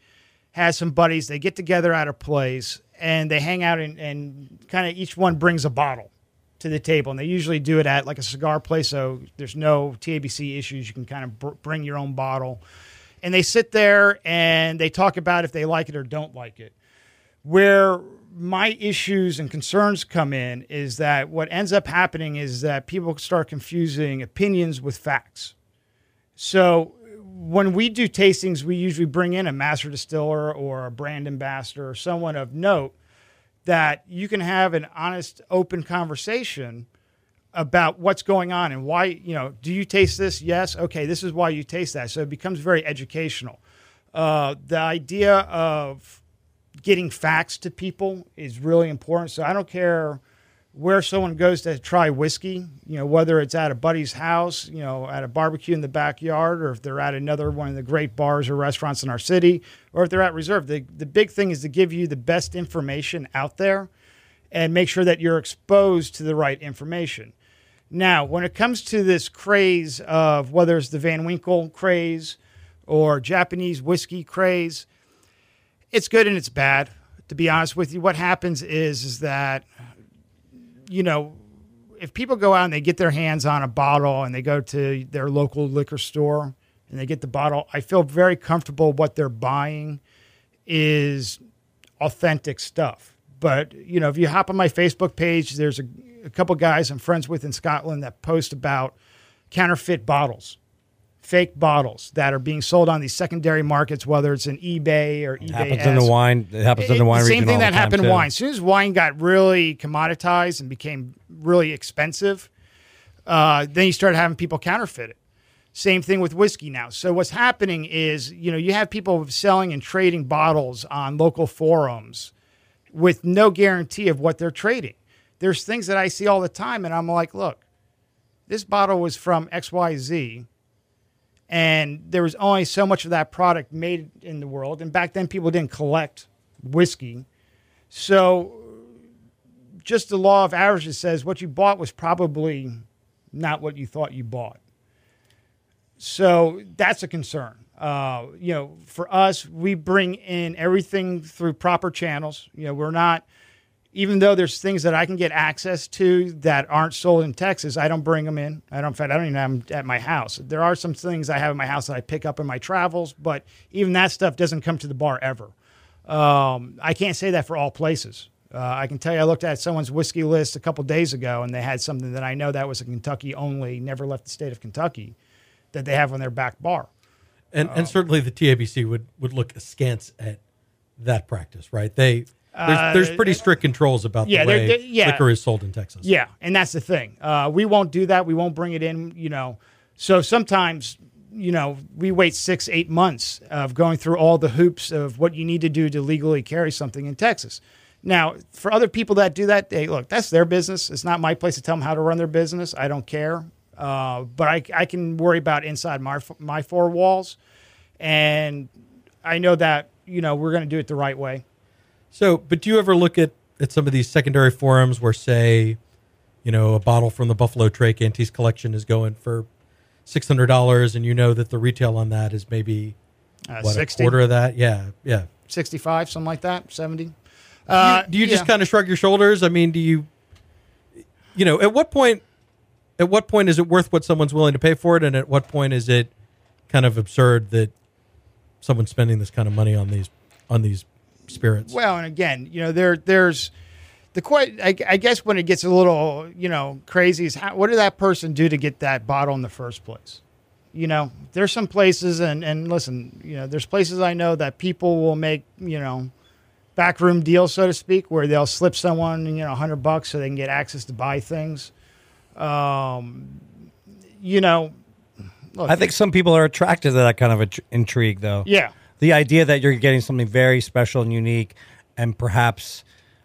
has some buddies. They get together at a place and they hang out and, and kind of each one brings a bottle to the table. And they usually do it at like a cigar place. So there's no TABC issues. You can kind of br- bring your own bottle. And they sit there and they talk about if they like it or don't like it where my issues and concerns come in is that what ends up happening is that people start confusing opinions with facts. So when we do tastings, we usually bring in a master distiller or a brand ambassador or someone of note that you can have an honest, open conversation about what's going on and why, you know, do you taste this? Yes. Okay, this is why you taste that. So it becomes very educational. Uh, the idea of getting facts to people is really important. So I don't care where someone goes to try whiskey, you know, whether it's at a buddy's house, you know, at a barbecue in the backyard, or if they're at another one of the great bars or restaurants in our city, or if they're at reserve. The, the big thing is to give you the best information out there and make sure that you're exposed to the right information. Now, when it comes to this craze of whether it's the Van Winkle craze or Japanese whiskey craze, it's good and it's bad. To be honest with you, what happens is is that you know if people go out and they get their hands on a bottle and they go to their local liquor store and they get the bottle, I feel very comfortable what they're buying is authentic stuff. But you know, if you hop on my Facebook page, there's a, a couple guys I'm friends with in Scotland that post about counterfeit bottles, fake bottles that are being sold on these secondary markets, whether it's in eBay or eBay. happens in the wine. It happens in the It- wine Same region thing that the happened in wine. As soon as wine got really commoditized and became really expensive, uh, then you started having people counterfeit it. Same thing with whiskey now. So what's happening is, you know, you have people selling and trading bottles on local forums with no guarantee of what they're trading. There's things that I see all the time, and I'm like, look, this bottle was from XYZ, and there was only so much of that product made in the world. And back then, people didn't collect whiskey. So, just the law of averages says what you bought was probably not what you thought you bought. So, that's a concern. Uh, you know, for us, we bring in everything through proper channels. You know, we're not even though there's things that I can get access to that aren't sold in Texas, I don't bring them in. I don't, in fact, I don't even have them at my house. There are some things I have in my house that I pick up in my travels, but even that stuff doesn't come to the bar ever. Um, I can't say that for all places. Uh, I can tell you, I looked at someone's whiskey list a couple days ago, and they had something that I know that was a Kentucky only, never left the state of Kentucky, that they have on their back bar. And and certainly the TABC would would look askance at that practice, right? They there's, there's pretty strict controls about Uh, yeah, the they're- way they're- yeah. liquor is sold in Texas. Yeah, and that's the thing. Uh, we won't do that. We won't bring it in. You know, so sometimes you know we wait six, eight months of going through all the hoops of what you need to do to legally carry something in Texas. Now, for other people that do that, they look. That's their business. It's not my place to tell them how to run their business. I don't care. Uh, but I, I can worry about inside my my four walls, and I know that you know we're going to do it the right way. So, but do you ever look at, at some of these secondary forums where, say, you know, a bottle from the Buffalo Trace Antiques collection is going for six hundred dollars, and you know that the retail on that is maybe Uh, what 60, a quarter of that? Yeah, yeah. 65, something like that, 70. Do Uh, you, do you just yeah. kind of shrug your shoulders? I mean, do you, you know, at what point, at what point is it worth what someone's willing to pay for it, and at what point is it kind of absurd that someone's spending this kind of money on these on these spirits? Well, and again, you know, there there's the quite. I, I guess when it gets a little, you know, crazy is how, what did that person do to get that bottle in the first place? You know, there's some places, and and listen, you know, there's places I know that people will make, you know, backroom deals, so to speak, where they'll slip someone, you know, a hundred bucks so they can get access to buy things. Um, you know, look, I think some people are attracted to that kind of a tr- intrigue, though. yeah. The idea that you're getting something very special and unique, and perhaps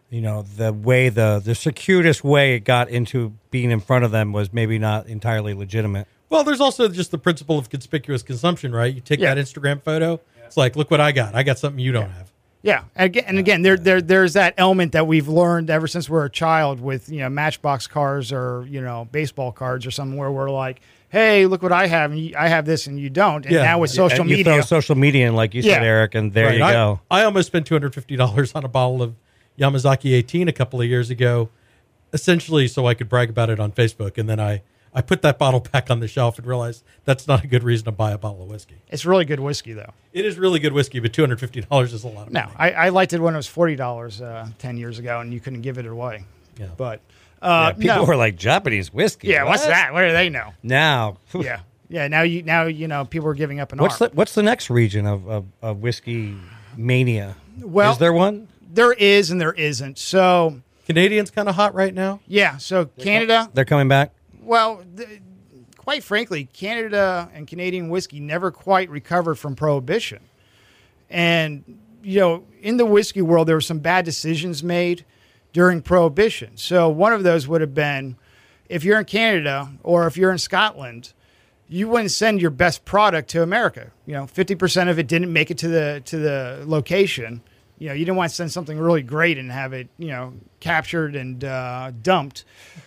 you know the way the the circuitous way it got into being in front of them was maybe not entirely legitimate. Well, there's also just the principle of conspicuous consumption, right? You take Yeah. that Instagram photo. It's like, look what I got. I got something you don't have. Yeah, and again, and again, there, there, there's that element that we've learned ever since we're a child with you know Matchbox cars or you know baseball cards or something where we're like, hey, look what I have, and you, I have this and you don't. And Yeah. now with social And you media, throw social media in, like you said, Eric, and there Right. you I, go. I almost spent two hundred fifty dollars on a bottle of Yamazaki 18 a couple of years ago, essentially so I could brag about it on Facebook, and then I I put that bottle back on the shelf and realized that's not a good reason to buy a bottle of whiskey. it's really good whiskey though. It is really good whiskey, but two hundred fifty dollars is a lot of No, money. I, I liked it when it was forty dollars uh, ten years ago, and you couldn't give it away. Yeah. But Yeah, uh, people no. were like Japanese whiskey. yeah, what's that? What do they know? Now, yeah, yeah. Now you now you know people are giving up an what's arm. the what's the next region of, of, of whiskey mania? Well- is there one? there is and there isn't. So Canadian's kind of hot right now. yeah, so Canada. They're coming back. Well, th- quite frankly, Canada and Canadian whiskey never quite recovered from prohibition. And, you know, in the whiskey world, there were some bad decisions made during prohibition. So one of those would have been if you're in Canada or if you're in Scotland, you wouldn't send your best product to America. You know, 50% of it didn't make it to the to the location. You know, you didn't want to send something really great and have it, you know, captured and uh, dumped.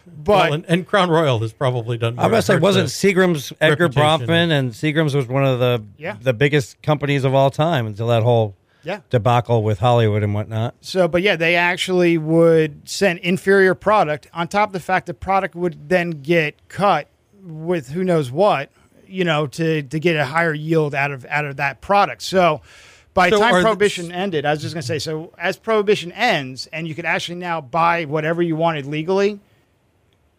But well, and, and Crown Royal has probably done. More I was to say, wasn't Seagram's Edgar reputation. Bronfman, and Seagram's was one of the Yeah. the biggest companies of all time until that whole yeah. debacle with Hollywood and whatnot. So, but yeah, they actually would send inferior product on top of the fact the product would then get cut with who knows what, you know, to to get a higher yield out of out of that product. So, by the So are time the- prohibition ended, I was just going to say, so as prohibition ends and you could actually now buy whatever you wanted legally,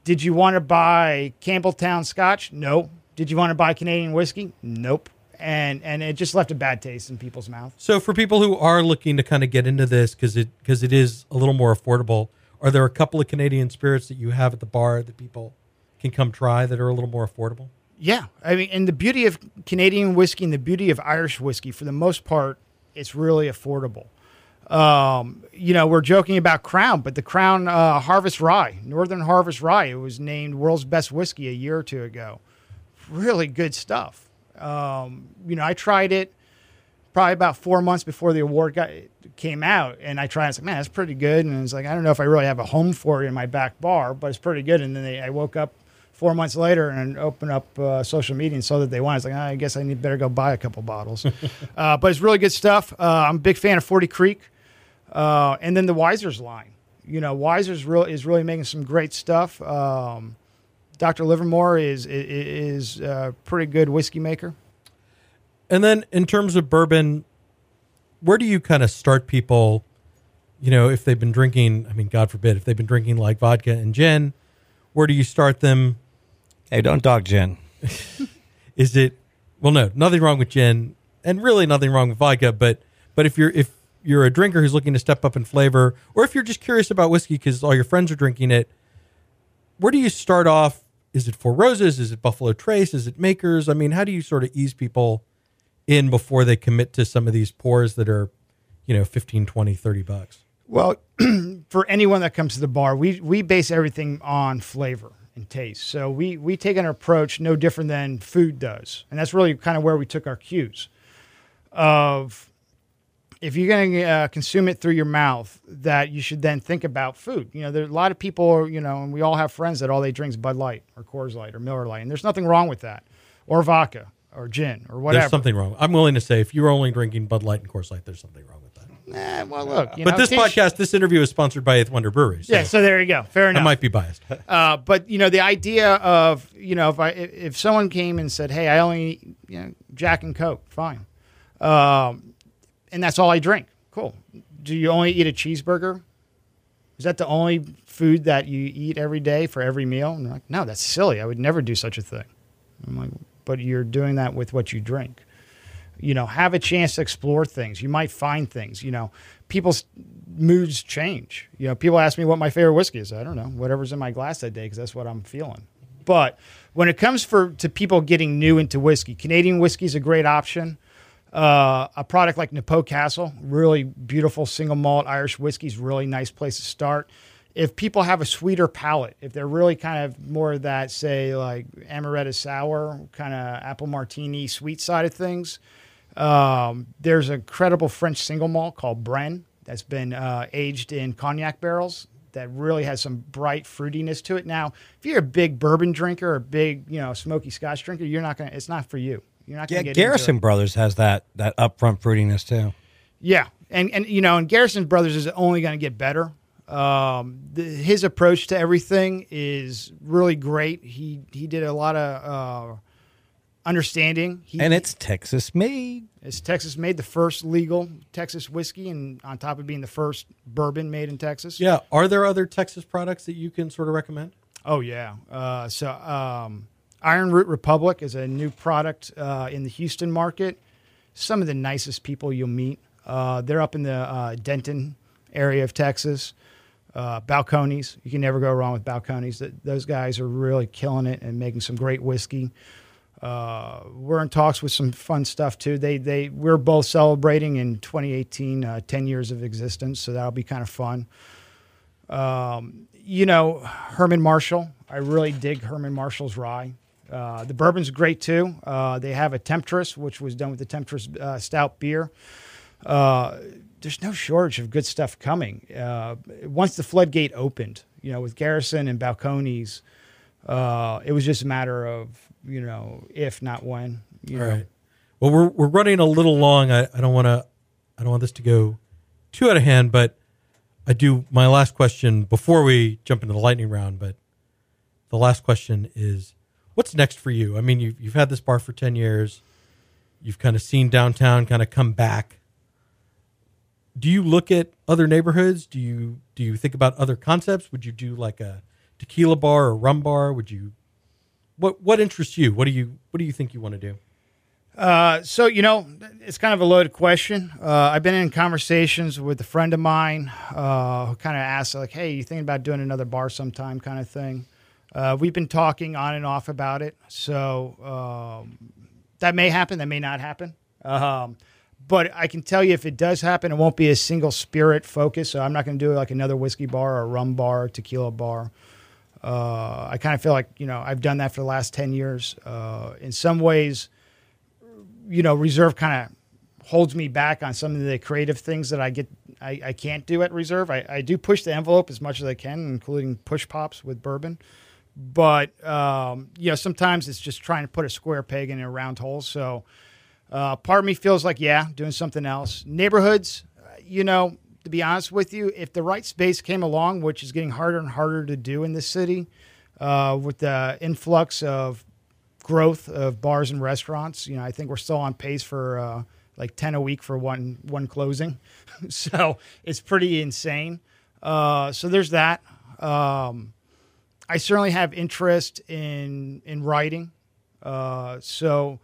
did you want to buy Campbeltown Scotch? No. Did you want to buy Canadian whiskey? Nope. And and it just left a bad taste in people's mouth. So for people who are looking to kind of get into this because it because it is a little more affordable, are there a couple of Canadian spirits that you have at the bar that people can come try that are a little more affordable? Yeah, I mean, and the beauty of Canadian whiskey and the beauty of Irish whiskey, for the most part, it's really affordable. Um, you know, we're joking about Crown, but the Crown uh, Harvest Rye, Northern Harvest Rye, it was named world's best whiskey a year or two ago. Really good stuff. Um, you know, I tried it probably about four months before the award got, came out, and I tried. it. I was like, man, that's pretty good. And it's like, I don't know if I really have a home for it in my back bar, but it's pretty good. And then they, I woke up four months later and opened up uh, social media and saw that they wanted. I was like, "Ah, I guess I need better go buy a couple bottles. uh, but it's really good stuff. Uh, I'm a big fan of Forty Creek, uh, and then the Wiser's line. You know, Wiser's real is really making some great stuff. Um, Dr. Livermore is is, is a pretty good whiskey maker. And then in terms of bourbon, where do you kind of start people? You know, if they've been drinking, I mean, God forbid, if they've been drinking like vodka and gin, where do you start them? Hey, don't dog gin. Is it well? No, nothing wrong with gin, and really nothing wrong with vodka. But but if you're if you're a drinker who's looking to step up in flavor, or if you're just curious about whiskey because all your friends are drinking it, where do you start off? Is it Four Roses? Is it Buffalo Trace? Is it Makers? I mean, how do you sort of ease people in before they commit to some of these pours that are, you know, 15, 20, 30 bucks? Well, for anyone that comes to the bar, we we base everything on flavor and taste. So we we take an approach no different than food does, and that's really kind of where we took our cues. Of if you're going to uh, consume it through your mouth, that you should then think about food. You know, there are a lot of people, you know, and we all have friends that all they drink is Bud Light or Coors Light or Miller Light, and there's nothing wrong with that, or vodka or gin or whatever. There's something wrong. I'm willing to say if you're only drinking Bud Light and Coors Light, there's something wrong with that. Eh, well, look, you but know, this teach- podcast, this interview is sponsored by Eighth Wonder Brewery. So yeah. So there you go. Fair enough. I might be biased. Uh, but you know, the idea of you know, if I if if someone came and said, "Hey, I only you know Jack and Coke," fine, um, and that's all I drink. Cool. Do you only eat a cheeseburger? Is that the only food that you eat every day for every meal? And they're like, no, that's silly. I would never do such a thing. I'm like, but you're doing that with what you drink. You know, have a chance to explore things. You might find things. You know, people's moods change. You know, people ask me what my favorite whiskey is. I don't know, whatever's in my glass that day, because that's what I'm feeling. But when it comes for to people getting new into whiskey, Canadian whiskey is a great option. Uh, a product like Knappogue Castle, really beautiful single malt Irish whiskey's really nice place to start. If people have a sweeter palate, if they're really kind of more of that, say like amaretto sour, kind of apple martini sweet side of things, um, there's a credible French single malt called Brenne that's been uh, aged in cognac barrels that really has some bright fruitiness to it. Now, if you're a big bourbon drinker or big, you know, smoky Scotch drinker, you're not gonna. It's not for you. You're not Yeah, gonna get into Garrison it. Brothers has that that upfront fruitiness too. Yeah, and and you know, and Garrison Brothers is only going to get better. Um, the, his approach to everything is really great. He he did a lot of uh, understanding. He, And it's Texas made. it's Texas made the first legal Texas whiskey, and on top of being the first bourbon made in Texas. Yeah. Are there other Texas products that you can sort of recommend? Oh yeah. Uh, so um, Iron Root Republic is a new product uh, in the Houston market. Some of the nicest people you'll meet. Uh, they're up in the uh, Denton area of Texas. Uh, Balcones, you can never go wrong with Balcones. Th- Those guys are really killing it and making some great whiskey. Uh, we're in talks with some fun stuff too. They they we're both celebrating in 2018 uh, 10 years of existence, so that'll be kind of fun um, you know, Herman Marshall. I really dig Herman Marshall's rye. Uh, the bourbon's great too. Uh, they have a Temptress, which was done with the Temptress uh, stout beer. Uh, there's no shortage of good stuff coming. Uh, once the floodgate opened, you know, with Garrison and Balcones, uh, it was just a matter of you know if not when. You All know. right. Well, we're we're running a little long. I, I don't want to I don't want this to go too out of hand, but I do my last question before we jump into the lightning round. But the last question is, what's next for you? I mean, you've you've had this bar for ten years. You've kind of seen downtown kind of come back. Do you look at other neighborhoods? Do you do you think about other concepts? Would you do like a tequila bar or rum bar? Would you what what interests you? What do you what do you think you want to do? Uh, so you know, it's kind of a loaded question. Uh, I've been in conversations with a friend of mine uh, who kind of asked, like, "Hey, you thinking about doing another bar sometime?" kind of thing. Uh, we've been talking on and off about it, so um, that may happen. That may not happen. Um, but I can tell you, if it does happen, it won't be a single spirit focus. So I'm not going to do like another whiskey bar or a rum bar, or tequila bar. Uh, I kind of feel like you know I've done that for the last ten years. Uh, in some ways you know, reserve kind of holds me back on some of the creative things that I get I, I can't do at reserve. I, I do push the envelope as much as I can, including push pops with bourbon. But um, you know, sometimes it's just trying to put a square peg in a round hole. So uh, part of me feels like, yeah, doing something else. Neighborhoods, uh, you know, to be honest with you, if the right space came along, which is getting harder and harder to do in this city, uh, with the influx of growth of bars and restaurants. You know, I think we're still on pace for uh, like ten a week for one one closing, so it's pretty insane. Uh, so there's that. Um, I certainly have interest in in writing. Uh, so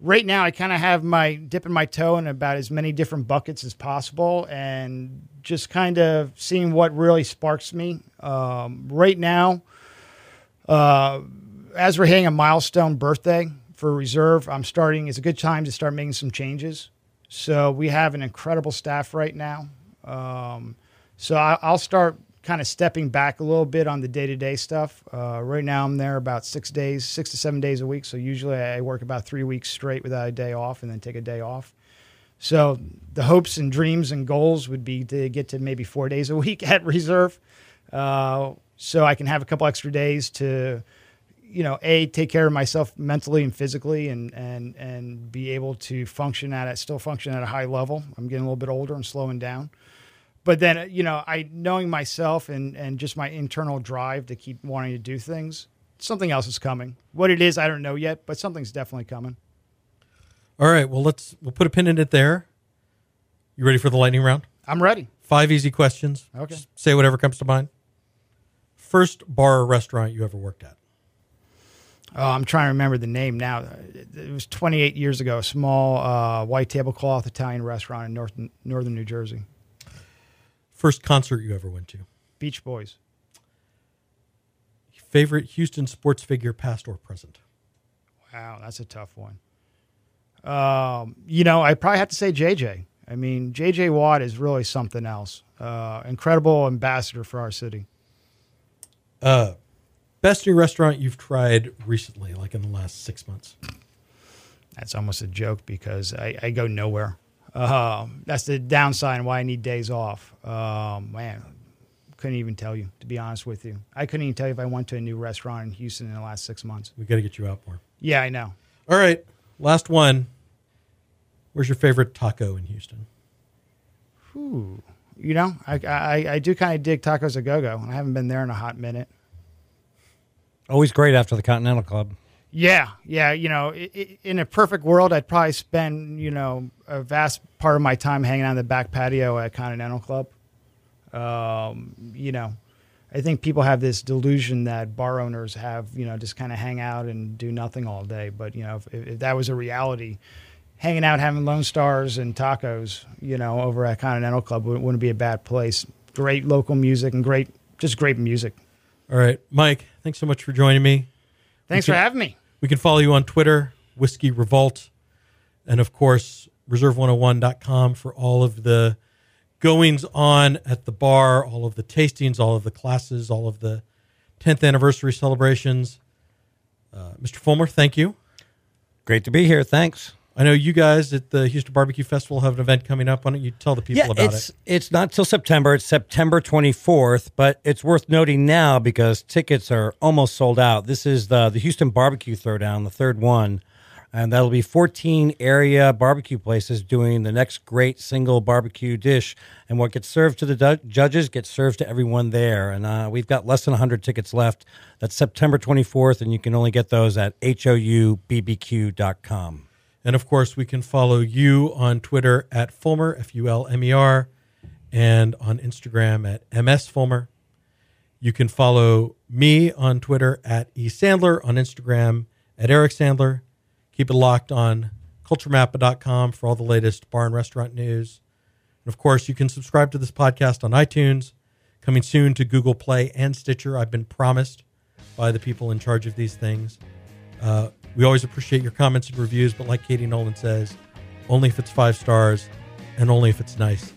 right now, I kind of have my dipping my toe in about as many different buckets as possible, and just kind of seeing what really sparks me. Um, right now. Uh, as we're hitting a milestone birthday for reserve, I'm starting. It's a good time to start making some changes. So we have an incredible staff right now. Um, so I, I'll start kind of stepping back a little bit on the day to day stuff. Uh, right now, I'm there about six days, six to seven days a week. So usually I work about three weeks straight without a day off, and then take a day off. So the hopes and dreams and goals would be to get to maybe four days a week at reserve, uh, so I can have a couple extra days to you know, a take care of myself mentally and physically, and and and be able to function at it, still function at a high level. I'm getting a little bit older and slowing down, but then you know, I knowing myself and and just my internal drive to keep wanting to do things. Something else is coming. What it is, I don't know yet, but something's definitely coming. All right. Well, let's we'll put a pin in it there. You ready for the lightning round? I'm ready. Five easy questions. Okay. Just say whatever comes to mind. First bar or restaurant you ever worked at? Oh, I'm trying to remember the name now. It was 28 years ago. A small uh, white tablecloth Italian restaurant in north, northern New Jersey. First concert you ever went to? Beach Boys. Favorite Houston sports figure, past or present? Wow, that's a tough one. Um, you know, I probably have to say JJ. I mean, JJ Watt is really something else. Uh, incredible ambassador for our city. Uh, best new restaurant you've tried recently, like in the last six months? That's almost a joke because I, I go nowhere. Um, that's the downside and why I need days off. Um, man, couldn't even tell you, to be honest with you. I couldn't even tell you if I went to a new restaurant in Houston in the last six months. We got to get you out more. Yeah, I know. All right, last one. Where's your favorite taco in Houston? Ooh, you know, I, I, I do kind of dig Tacos a Go Go. I haven't been there in a hot minute. Always great after the Continental Club. Yeah, yeah. You know, in a perfect world, I'd probably spend you know a vast part of my time hanging out in the back patio at Continental Club. Um, you know, I think people have this delusion that bar owners have, you know, just kind of hang out and do nothing all day. But you know, if, if that was a reality, hanging out, having Lone Stars and tacos, you know, over at Continental Club wouldn't, wouldn't be a bad place. Great local music and great, just great music. All right, Mike, thanks so much for joining me. Thanks Okay. for having me. We can follow you on Twitter, Whiskey Revolt, and of course, reserve101.com for all of the goings on at the bar, all of the tastings, all of the classes, all of the 10th anniversary celebrations. Uh, Mr. Fulmer, thank you. Great to be here. Thanks. I know you guys at the Houston Barbecue Festival have an event coming up. Why don't you tell the people yeah, about it's it? it's not till September. It's September 24th, but it's worth noting now because tickets are almost sold out. This is the the Houston Barbecue Throwdown, the third one, and that'll be 14 area barbecue places doing the next great single barbecue dish. And what gets served to the du- judges gets served to everyone there. And uh, we've got less than 100 tickets left. That's September 24th, and you can only get those at houbbq.com. And of course, we can follow you on Twitter at Fulmer, F U L M E R, and on Instagram at MS Fulmer. You can follow me on Twitter at E Sandler, on Instagram at Eric Sandler. Keep it locked on culturemappa.com for all the latest bar and restaurant news. And of course, you can subscribe to this podcast on iTunes, coming soon to Google Play and Stitcher. I've been promised by the people in charge of these things. Uh, we always appreciate your comments and reviews, but like Katie Nolan says, only if it's five stars and only if it's nice.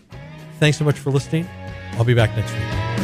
Thanks so much for listening. I'll be back next week.